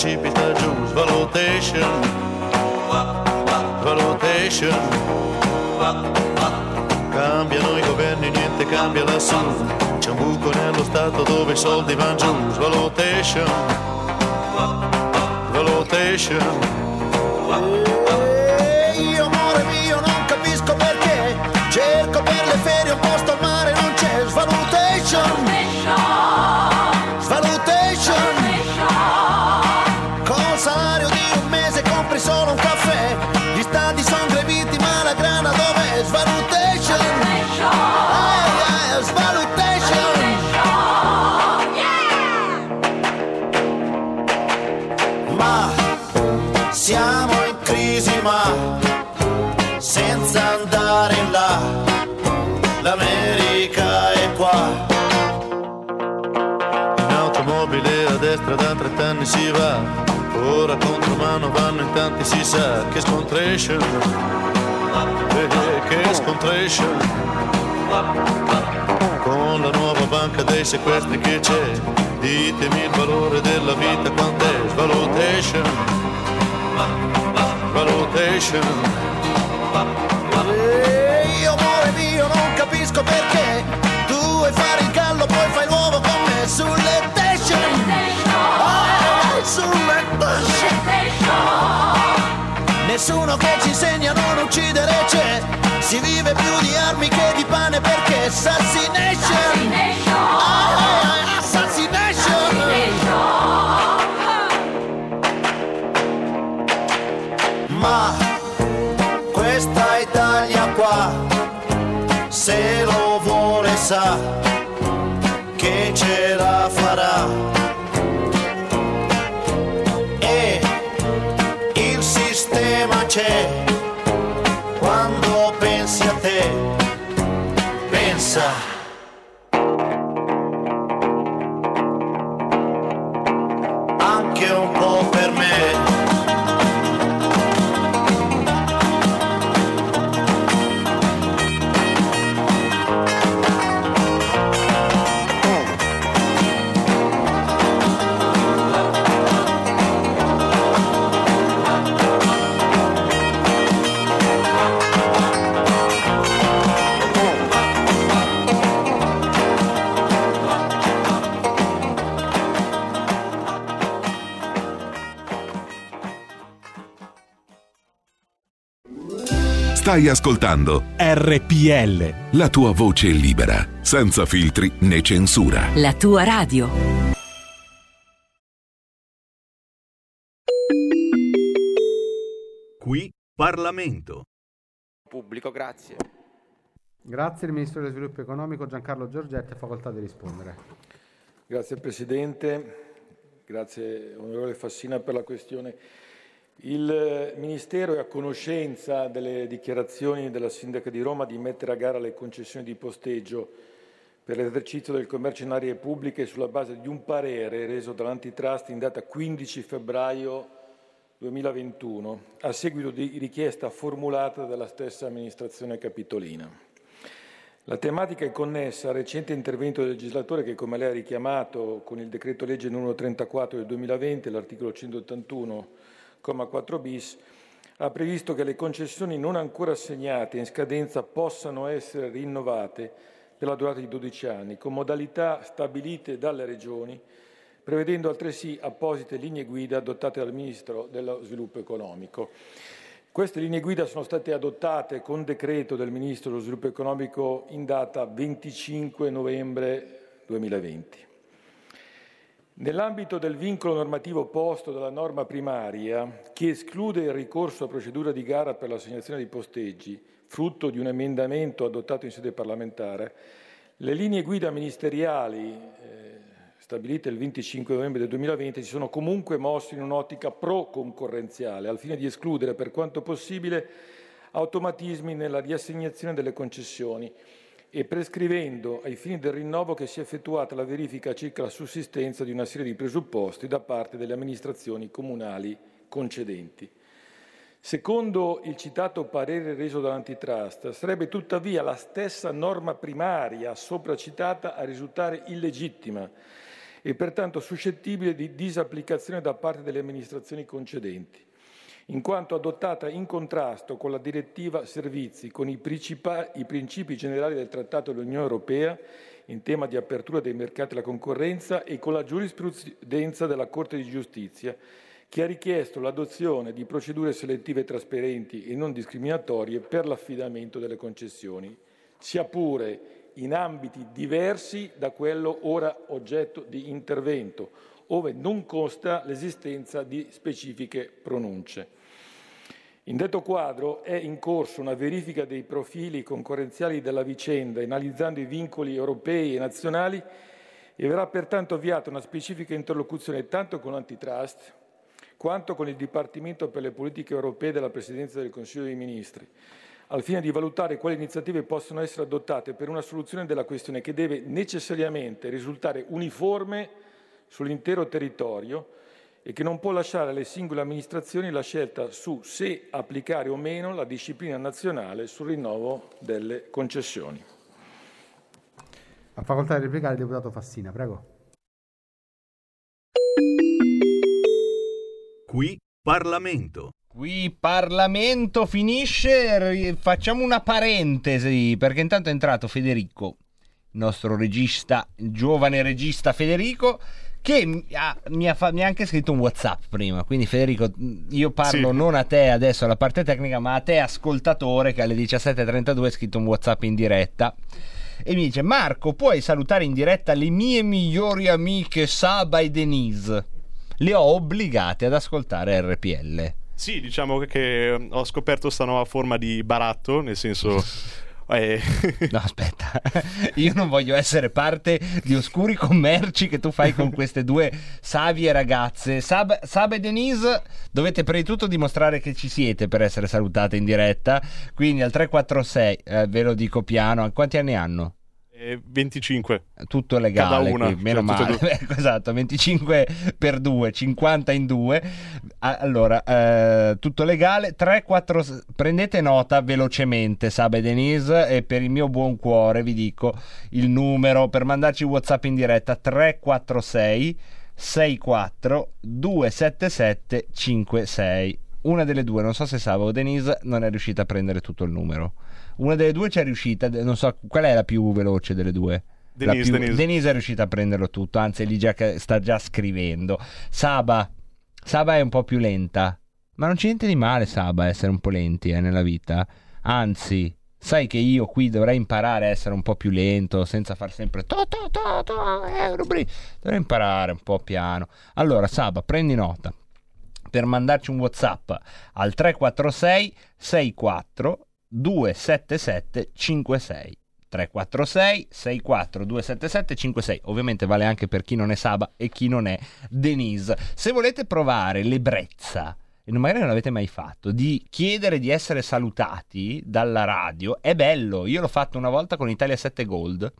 Cede precipita giù. Svalutation, svalutation. Cambiano i governi, niente cambia lassù. C'è un buco nello stato dove i soldi vanno giù. Capisco perché Cerco per le ferie un posto al mare non c'è Svalutation ora contro mano vanno in tanti si sa che scontration, eh, che scontration. Con la nuova banca dei sequestri che c'è, ditemi il valore della vita quant'è, svalutation, svalutation. E io amore mio non capisco perché tu vuoi fare il gallo poi fai l'uovo con me sulle station. Nessuno che ci insegna a non uccidere c'è, si vive più di armi che di pane perché assassination. Ah, ah, assassination. Ma questa Italia qua, se lo vuole sa che ce la farà. C'è, quando pensi a te, pensa. Stai ascoltando RPL. la tua voce libera, senza filtri né censura. La tua radio. Qui Parlamento. Pubblico, grazie. Grazie il Ministro dello Sviluppo Economico Giancarlo Giorgetti, ha facoltà di rispondere. Grazie Presidente, grazie onorevole Fassina per la questione. Il Ministero è a conoscenza delle dichiarazioni della Sindaca di Roma di mettere a gara le concessioni di posteggio per l'esercizio del commercio in aree pubbliche sulla base di un parere reso dall'antitrust in data 15 febbraio 2021, a seguito di richiesta formulata dalla stessa amministrazione capitolina. La tematica è connessa al recente intervento del legislatore che, come lei ha richiamato con il decreto legge numero 34 del 2020, l'articolo 181,4 bis, ha previsto che le concessioni non ancora assegnate in scadenza possano essere rinnovate per la durata di 12 anni, con modalità stabilite dalle Regioni, prevedendo altresì apposite linee guida adottate dal Ministro dello Sviluppo Economico. Queste linee guida sono state adottate con decreto del Ministro dello Sviluppo Economico in data 25 novembre 2020. Nell'ambito del vincolo normativo posto dalla norma primaria, che esclude il ricorso a procedura di gara per l'assegnazione dei posteggi, frutto di un emendamento adottato in sede parlamentare, le linee guida ministeriali eh, stabilite il 25 novembre del 2020 si sono comunque mosse in un'ottica pro-concorrenziale, al fine di escludere per quanto possibile automatismi nella riassegnazione delle concessioni e prescrivendo ai fini del rinnovo che sia effettuata la verifica circa la sussistenza di una serie di presupposti da parte delle amministrazioni comunali concedenti. Secondo il citato parere reso dall'antitrust, sarebbe tuttavia la stessa norma primaria sopracitata a risultare illegittima e pertanto suscettibile di disapplicazione da parte delle amministrazioni concedenti in quanto adottata in contrasto con la direttiva servizi, con i, principa- i principi generali del Trattato dell'Unione Europea in tema di apertura dei mercati alla concorrenza e con la giurisprudenza della Corte di giustizia, che ha richiesto l'adozione di procedure selettive trasparenti e non discriminatorie per l'affidamento delle concessioni, sia pure in ambiti diversi da quello ora oggetto di intervento, ove non consta l'esistenza di specifiche pronunce. In detto quadro è in corso una verifica dei profili concorrenziali della vicenda, analizzando i vincoli europei e nazionali e verrà pertanto avviata una specifica interlocuzione tanto con l'antitrust quanto con il Dipartimento per le politiche europee della Presidenza del Consiglio dei Ministri, al fine di valutare quali iniziative possono essere adottate per una soluzione della questione che deve necessariamente risultare uniforme sull'intero territorio e che non può lasciare alle singole amministrazioni la scelta su se applicare o meno la disciplina nazionale sul rinnovo delle concessioni. Ha facoltà di replicare il deputato Fassina, prego. Qui Parlamento. Qui Parlamento finisce, facciamo una parentesi perché intanto è entrato Federico, il nostro regista, il giovane regista Federico, che mi ha, mi ha fa- mi ha anche scritto un WhatsApp prima. Quindi, Federico, io parlo Sì. non a te adesso alla parte tecnica, ma a te, ascoltatore, che alle 17.32 ha scritto un WhatsApp in diretta. E mi dice: Marco, puoi salutare in diretta le mie migliori amiche Saba e Denise? Le ho obbligate ad ascoltare RPL. Sì, diciamo che ho scoperto questa nuova forma di baratto, nel senso... [laughs] eh, No, aspetta, [laughs] io non voglio essere parte di oscuri commerci che tu fai con queste due savie ragazze. Sab, Sab e Denise, dovete prima di tutto dimostrare che ci siete per essere salutate in diretta. Quindi al 346, eh, ve lo dico piano, quanti anni hanno? Eh, 25. Tutto legale, una, qui, meno cioè, male. [laughs] esatto, 25 per 2, 50 in 2. Allora, eh, tutto legale. 3, 4, prendete nota velocemente, Saba e Denise, e per il mio buon cuore vi dico il numero per mandarci WhatsApp in diretta 346 64 277 56. Una delle due, non so se Saba o Denise, non è riuscita a prendere tutto il numero. Una delle due c'è riuscita, non so qual è la più veloce delle due. Denise, più- Denise. Denise è riuscita a prenderlo tutto, anzi lì già sta già scrivendo. Saba, Saba è un po' più lenta, ma non c'è niente di male Saba essere un po' lenti eh, nella vita. Anzi, sai che io qui dovrei imparare a essere un po' più lento, senza far sempre to, to, to, to, eh, Dovrei imparare un po' piano. Allora, Saba, prendi nota per mandarci un WhatsApp al 346 64 277 56. 346 64 277 56 ovviamente vale anche per chi non è Saba e chi non è Denise. Se volete provare l'ebbrezza e magari non l'avete mai fatto di chiedere di essere salutati dalla radio è bello. Io l'ho fatto una volta con Italia 7 Gold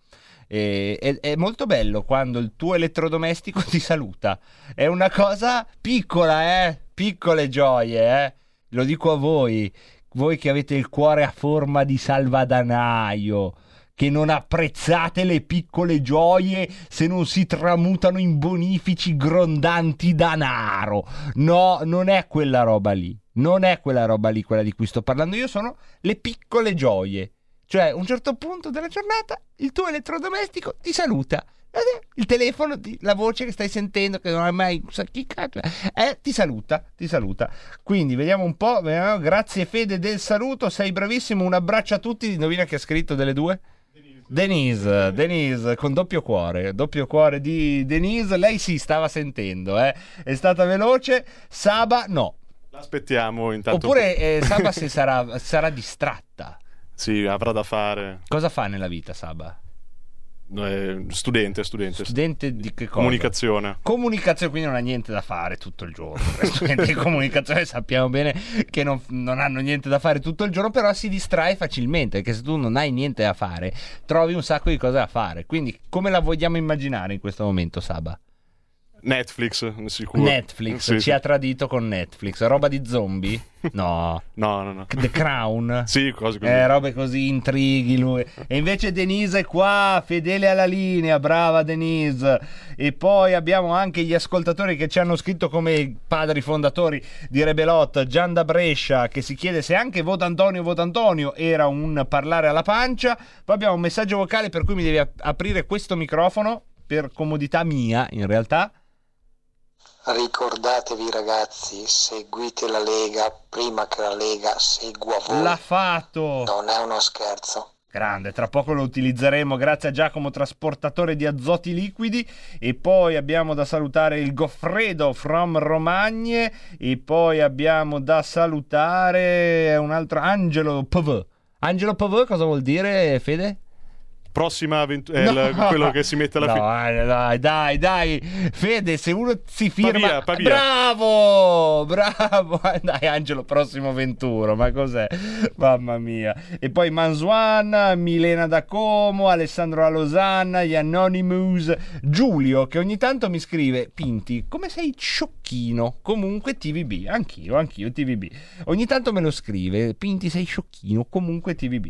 e- è, è molto bello quando il tuo elettrodomestico [laughs] ti saluta. È una cosa piccola eh? Piccole gioie eh? Lo dico a voi voi che avete il cuore a forma di salvadanaio, che non apprezzate le piccole gioie se non si tramutano in bonifici grondanti danaro. No, non è quella roba lì. Non è quella roba lì quella di cui sto parlando. Io sono le piccole gioie. Cioè, a un certo punto della giornata il tuo elettrodomestico ti saluta. Il telefono, la voce che stai sentendo, che non hai mai. chi cazzo eh, ti saluta, ti saluta. Quindi vediamo un po'. vediamo. Grazie Fede del saluto, sei bravissimo. Un abbraccio a tutti. Indovina chi ha scritto delle due? Denise, Denise con doppio cuore, doppio cuore di Denise, lei sì stava sentendo, eh? è stata veloce, Saba no. Aspettiamo intanto. Oppure eh, Saba si sarà, sarà distratta. Sì, avrà da fare. Cosa fa nella vita Saba? Eh, studente, studente. Studente di che cosa? Comunicazione. Comunicazione, quindi non ha niente da fare tutto il giorno. Gli studenti di comunicazione sappiamo bene che non, non hanno niente da fare tutto il giorno, però si distrae facilmente, perché se tu non hai niente da fare, trovi un sacco di cose da fare. Quindi come la vogliamo immaginare in questo momento, Saba? Netflix, sicuro. Netflix, Sì, ci sì. ha tradito con Netflix. Roba di zombie? No. No, no, no. The Crown? Sì, cose così. Eh, robe così, intrighi lui. E invece Denise è qua, fedele alla linea, brava Denise. E poi abbiamo anche gli ascoltatori che ci hanno scritto come padri fondatori di Rebelot, Gian da Brescia, che si chiede se anche Vota Antonio, Vota Antonio era un parlare alla pancia. Poi abbiamo un messaggio vocale per cui mi devi ap- aprire questo microfono, per comodità mia in realtà. Ricordatevi ragazzi, seguite la Lega prima che la Lega segua voi. L'ha fatto! Non è uno scherzo. Grande, tra poco lo utilizzeremo grazie a Giacomo trasportatore di azoti liquidi e poi abbiamo da salutare il Goffredo from Romagne e poi abbiamo da salutare un altro Angelo PV. Angelo PV cosa vuol dire Fede? Prossima avventura. È No. quello che si mette alla fine. No, eh, dai, dai, dai. Fede, se uno si firma. Pavia, Pavia. Bravo! Bravo! [laughs] Dai, Angelo, prossimo Venturo. Ma cos'è? Mamma mia. E poi Manzuan, Milena da Como, Alessandro La Losanna, gli Anonymous, Giulio, che ogni tanto mi scrive: Pinti, come sei sciocchino? Comunque TVB. Anch'io, anch'io TVB. Ogni tanto me lo scrive: Pinti, sei sciocchino? Comunque TVB.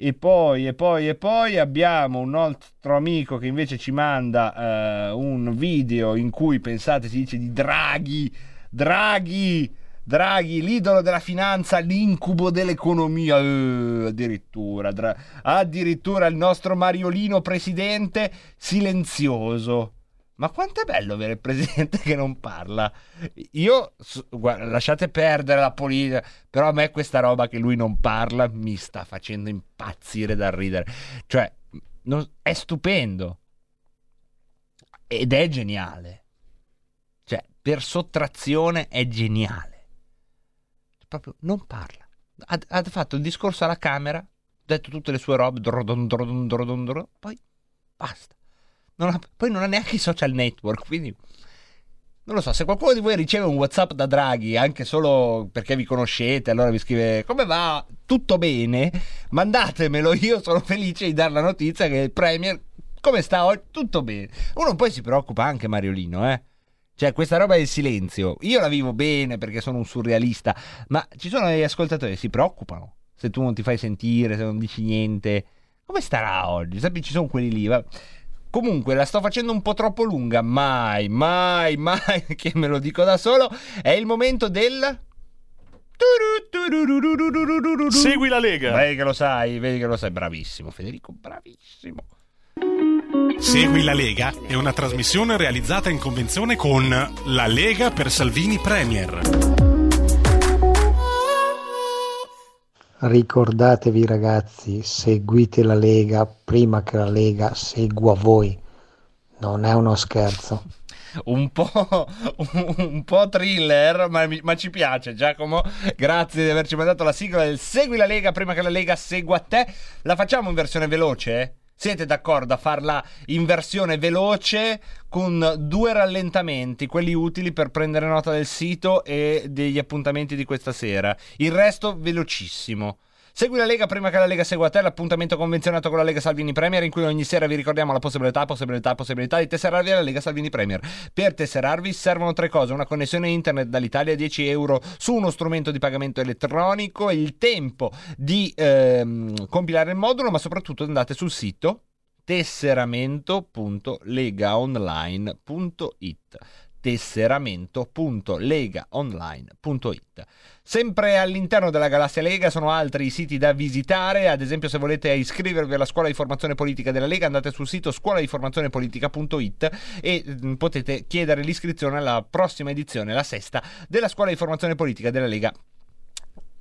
E poi, e poi, e poi abbiamo un altro amico che invece ci manda eh, un video in cui pensate si dice di Draghi, Draghi, Draghi, l'idolo della finanza, l'incubo dell'economia, eh, addirittura, Dra- addirittura il nostro Mariolino presidente silenzioso. Ma quanto è bello avere il presidente [laughs] che non parla. Io, guarda, lasciate perdere la politica, però a me questa roba che lui non parla mi sta facendo impazzire da ridere. Cioè, non- è stupendo. Ed è geniale. Cioè, per sottrazione è geniale. Proprio non parla. Ha, ha fatto il discorso alla Camera, ha detto tutte le sue robe, drodon, drodon, drodon, poi basta. Non ha- poi non ha neanche i social network, quindi non lo so, se qualcuno di voi riceve un WhatsApp da Draghi, anche solo perché vi conoscete, allora vi scrive come va? Tutto bene? Mandatemelo, io sono felice di dare la notizia che il Premier come sta oggi? Tutto bene. Uno poi si preoccupa anche Mariolino, eh. Cioè, questa roba del silenzio, io la vivo bene perché sono un surrealista, ma ci sono degli ascoltatori che si preoccupano se tu non ti fai sentire, se non dici niente. Come starà oggi? Sappi, ci sono quelli lì. va. Comunque, la sto facendo un po' troppo lunga. Mai, mai, [laughs] mai, che me lo dico da solo. È il momento del. Segui la Lega. Vedi che lo sai, vedi che lo sai. Bravissimo, Federico, bravissimo. Segui la Lega è una trasmissione realizzata in convenzione con La Lega per Salvini Premier. Ricordatevi ragazzi, seguite la Lega prima che la Lega segua voi. Non è uno scherzo. un po', un po' thriller, ma, ma ci piace. Giacomo, grazie di averci mandato la sigla del Segui la Lega prima che la Lega segua te. La facciamo in versione veloce? Siete d'accordo a farla in versione veloce con due rallentamenti, quelli utili per prendere nota del sito e degli appuntamenti di questa sera. Il resto velocissimo. Segui la Lega prima che la Lega segua te, l'appuntamento convenzionato con la Lega Salvini Premier in cui ogni sera vi ricordiamo la possibilità, possibilità, possibilità di tesserarvi alla Lega Salvini Premier. Per tesserarvi servono tre cose, una connessione internet dall'Italia 10 euro su uno strumento di pagamento elettronico, il tempo di ehm, compilare il modulo, ma soprattutto andate sul sito tesseramento.legaonline.it tesseramento.legaonline.it Sempre all'interno della galassia Lega sono altri siti da visitare, ad esempio se volete iscrivervi alla scuola di formazione politica della Lega andate sul sito scuola-di-formazione-politica.it e mm, potete chiedere l'iscrizione alla prossima edizione, la sesta, della scuola di formazione politica della Lega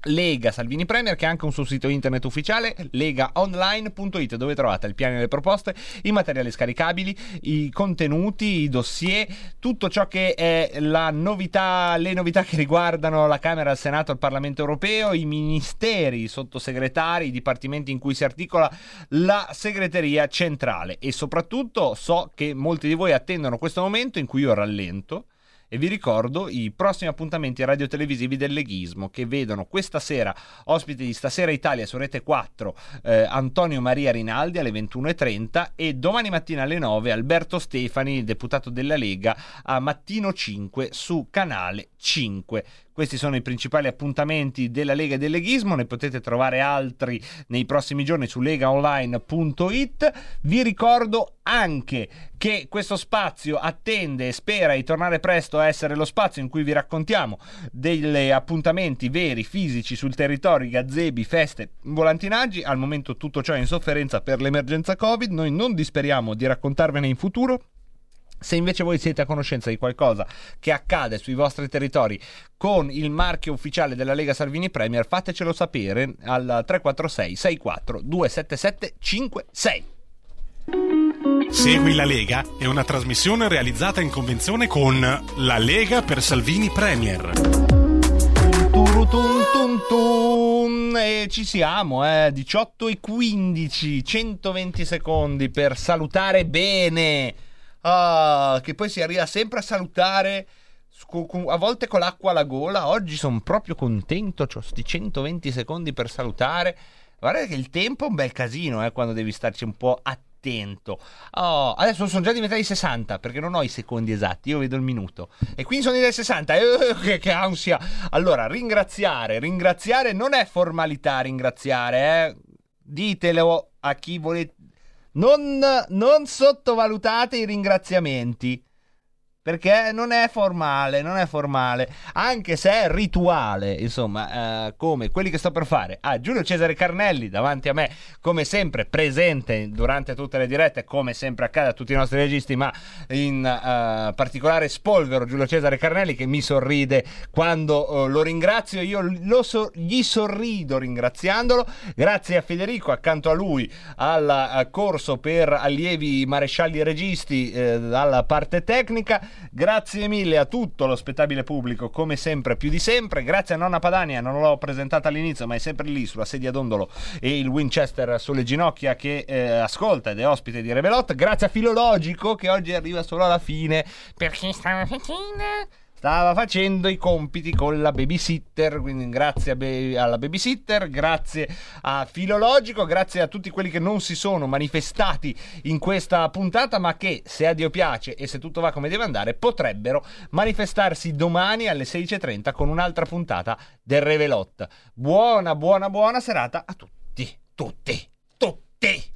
Lega Salvini Premier che ha anche un suo sito internet ufficiale legaonline.it dove trovate il piano delle proposte, i materiali scaricabili, i contenuti, i dossier, tutto ciò che è la novità, le novità che riguardano la Camera, il Senato, il Parlamento europeo, i ministeri, i sottosegretari, i dipartimenti in cui si articola la segreteria centrale. E soprattutto so che molti di voi attendono questo momento in cui io rallento e vi ricordo i prossimi appuntamenti radiotelevisivi del leghismo che vedono questa sera ospiti di Stasera Italia su Rete 4 eh, Antonio Maria Rinaldi alle 21.30 e domani mattina alle 9 Alberto Stefani, deputato della Lega, a Mattino 5 su Canale 5. Questi sono i principali appuntamenti della Lega e del Leghismo, ne potete trovare altri nei prossimi giorni su legaonline.it. Vi ricordo anche che questo spazio attende e spera di tornare presto a essere lo spazio in cui vi raccontiamo degli appuntamenti veri, fisici sul territorio, gazebi, feste, volantinaggi. Al momento tutto ciò è in sofferenza per l'emergenza Covid, noi non disperiamo di raccontarvene in futuro. Se invece voi siete a conoscenza di qualcosa che accade sui vostri territori con il marchio ufficiale della Lega Salvini Premier, fatecelo sapere al 346 64 277 56. Segui la Lega è una trasmissione realizzata in convenzione con La Lega per Salvini Premier. Turutun tun tun. E ci siamo, eh, 18 e 15, 120 secondi per salutare bene. Ah, che poi si arriva sempre a salutare a volte con l'acqua alla gola. Oggi sono proprio contento, ho sti 120 secondi per salutare. Guarda che il tempo è un bel casino, eh, quando devi starci un po' attento. Oh, adesso sono già diventati 60 perché non ho i secondi esatti, io vedo il minuto. E quindi sono diventati 60. Eh, che, che ansia. Allora, ringraziare, ringraziare non è formalità ringraziare, eh. Ditelo a chi volete. Non, non sottovalutate i ringraziamenti. Perché non è formale, non è formale, anche se è rituale, insomma, eh, come quelli che sto per fare. Ah, Giulio Cesare Carnelli davanti a me, come sempre, presente durante tutte le dirette, come sempre accade a tutti i nostri registi, ma in eh, particolare spolvero Giulio Cesare Carnelli che mi sorride quando eh, lo ringrazio, io lo so- gli sorrido ringraziandolo. Grazie a Federico, accanto a lui, al eh, corso per allievi marescialli registi eh, dalla parte tecnica. Grazie mille a tutto lo spettabile pubblico, come sempre, più di sempre. Grazie a Nonna Padania, non l'ho presentata all'inizio, ma è sempre lì sulla sedia d'ondolo e il Winchester sulle ginocchia che eh, ascolta ed è ospite di Revelot. Grazie a Filologico che oggi arriva solo alla fine perché stava facendo stava facendo i compiti con la babysitter, quindi grazie alla babysitter, grazie a Filologico, grazie a tutti quelli che non si sono manifestati in questa puntata, ma che se a Dio piace e se tutto va come deve andare, potrebbero manifestarsi domani alle 16.30 con un'altra puntata del Revelot. Buona, buona, buona serata a tutti, tutti, tutti!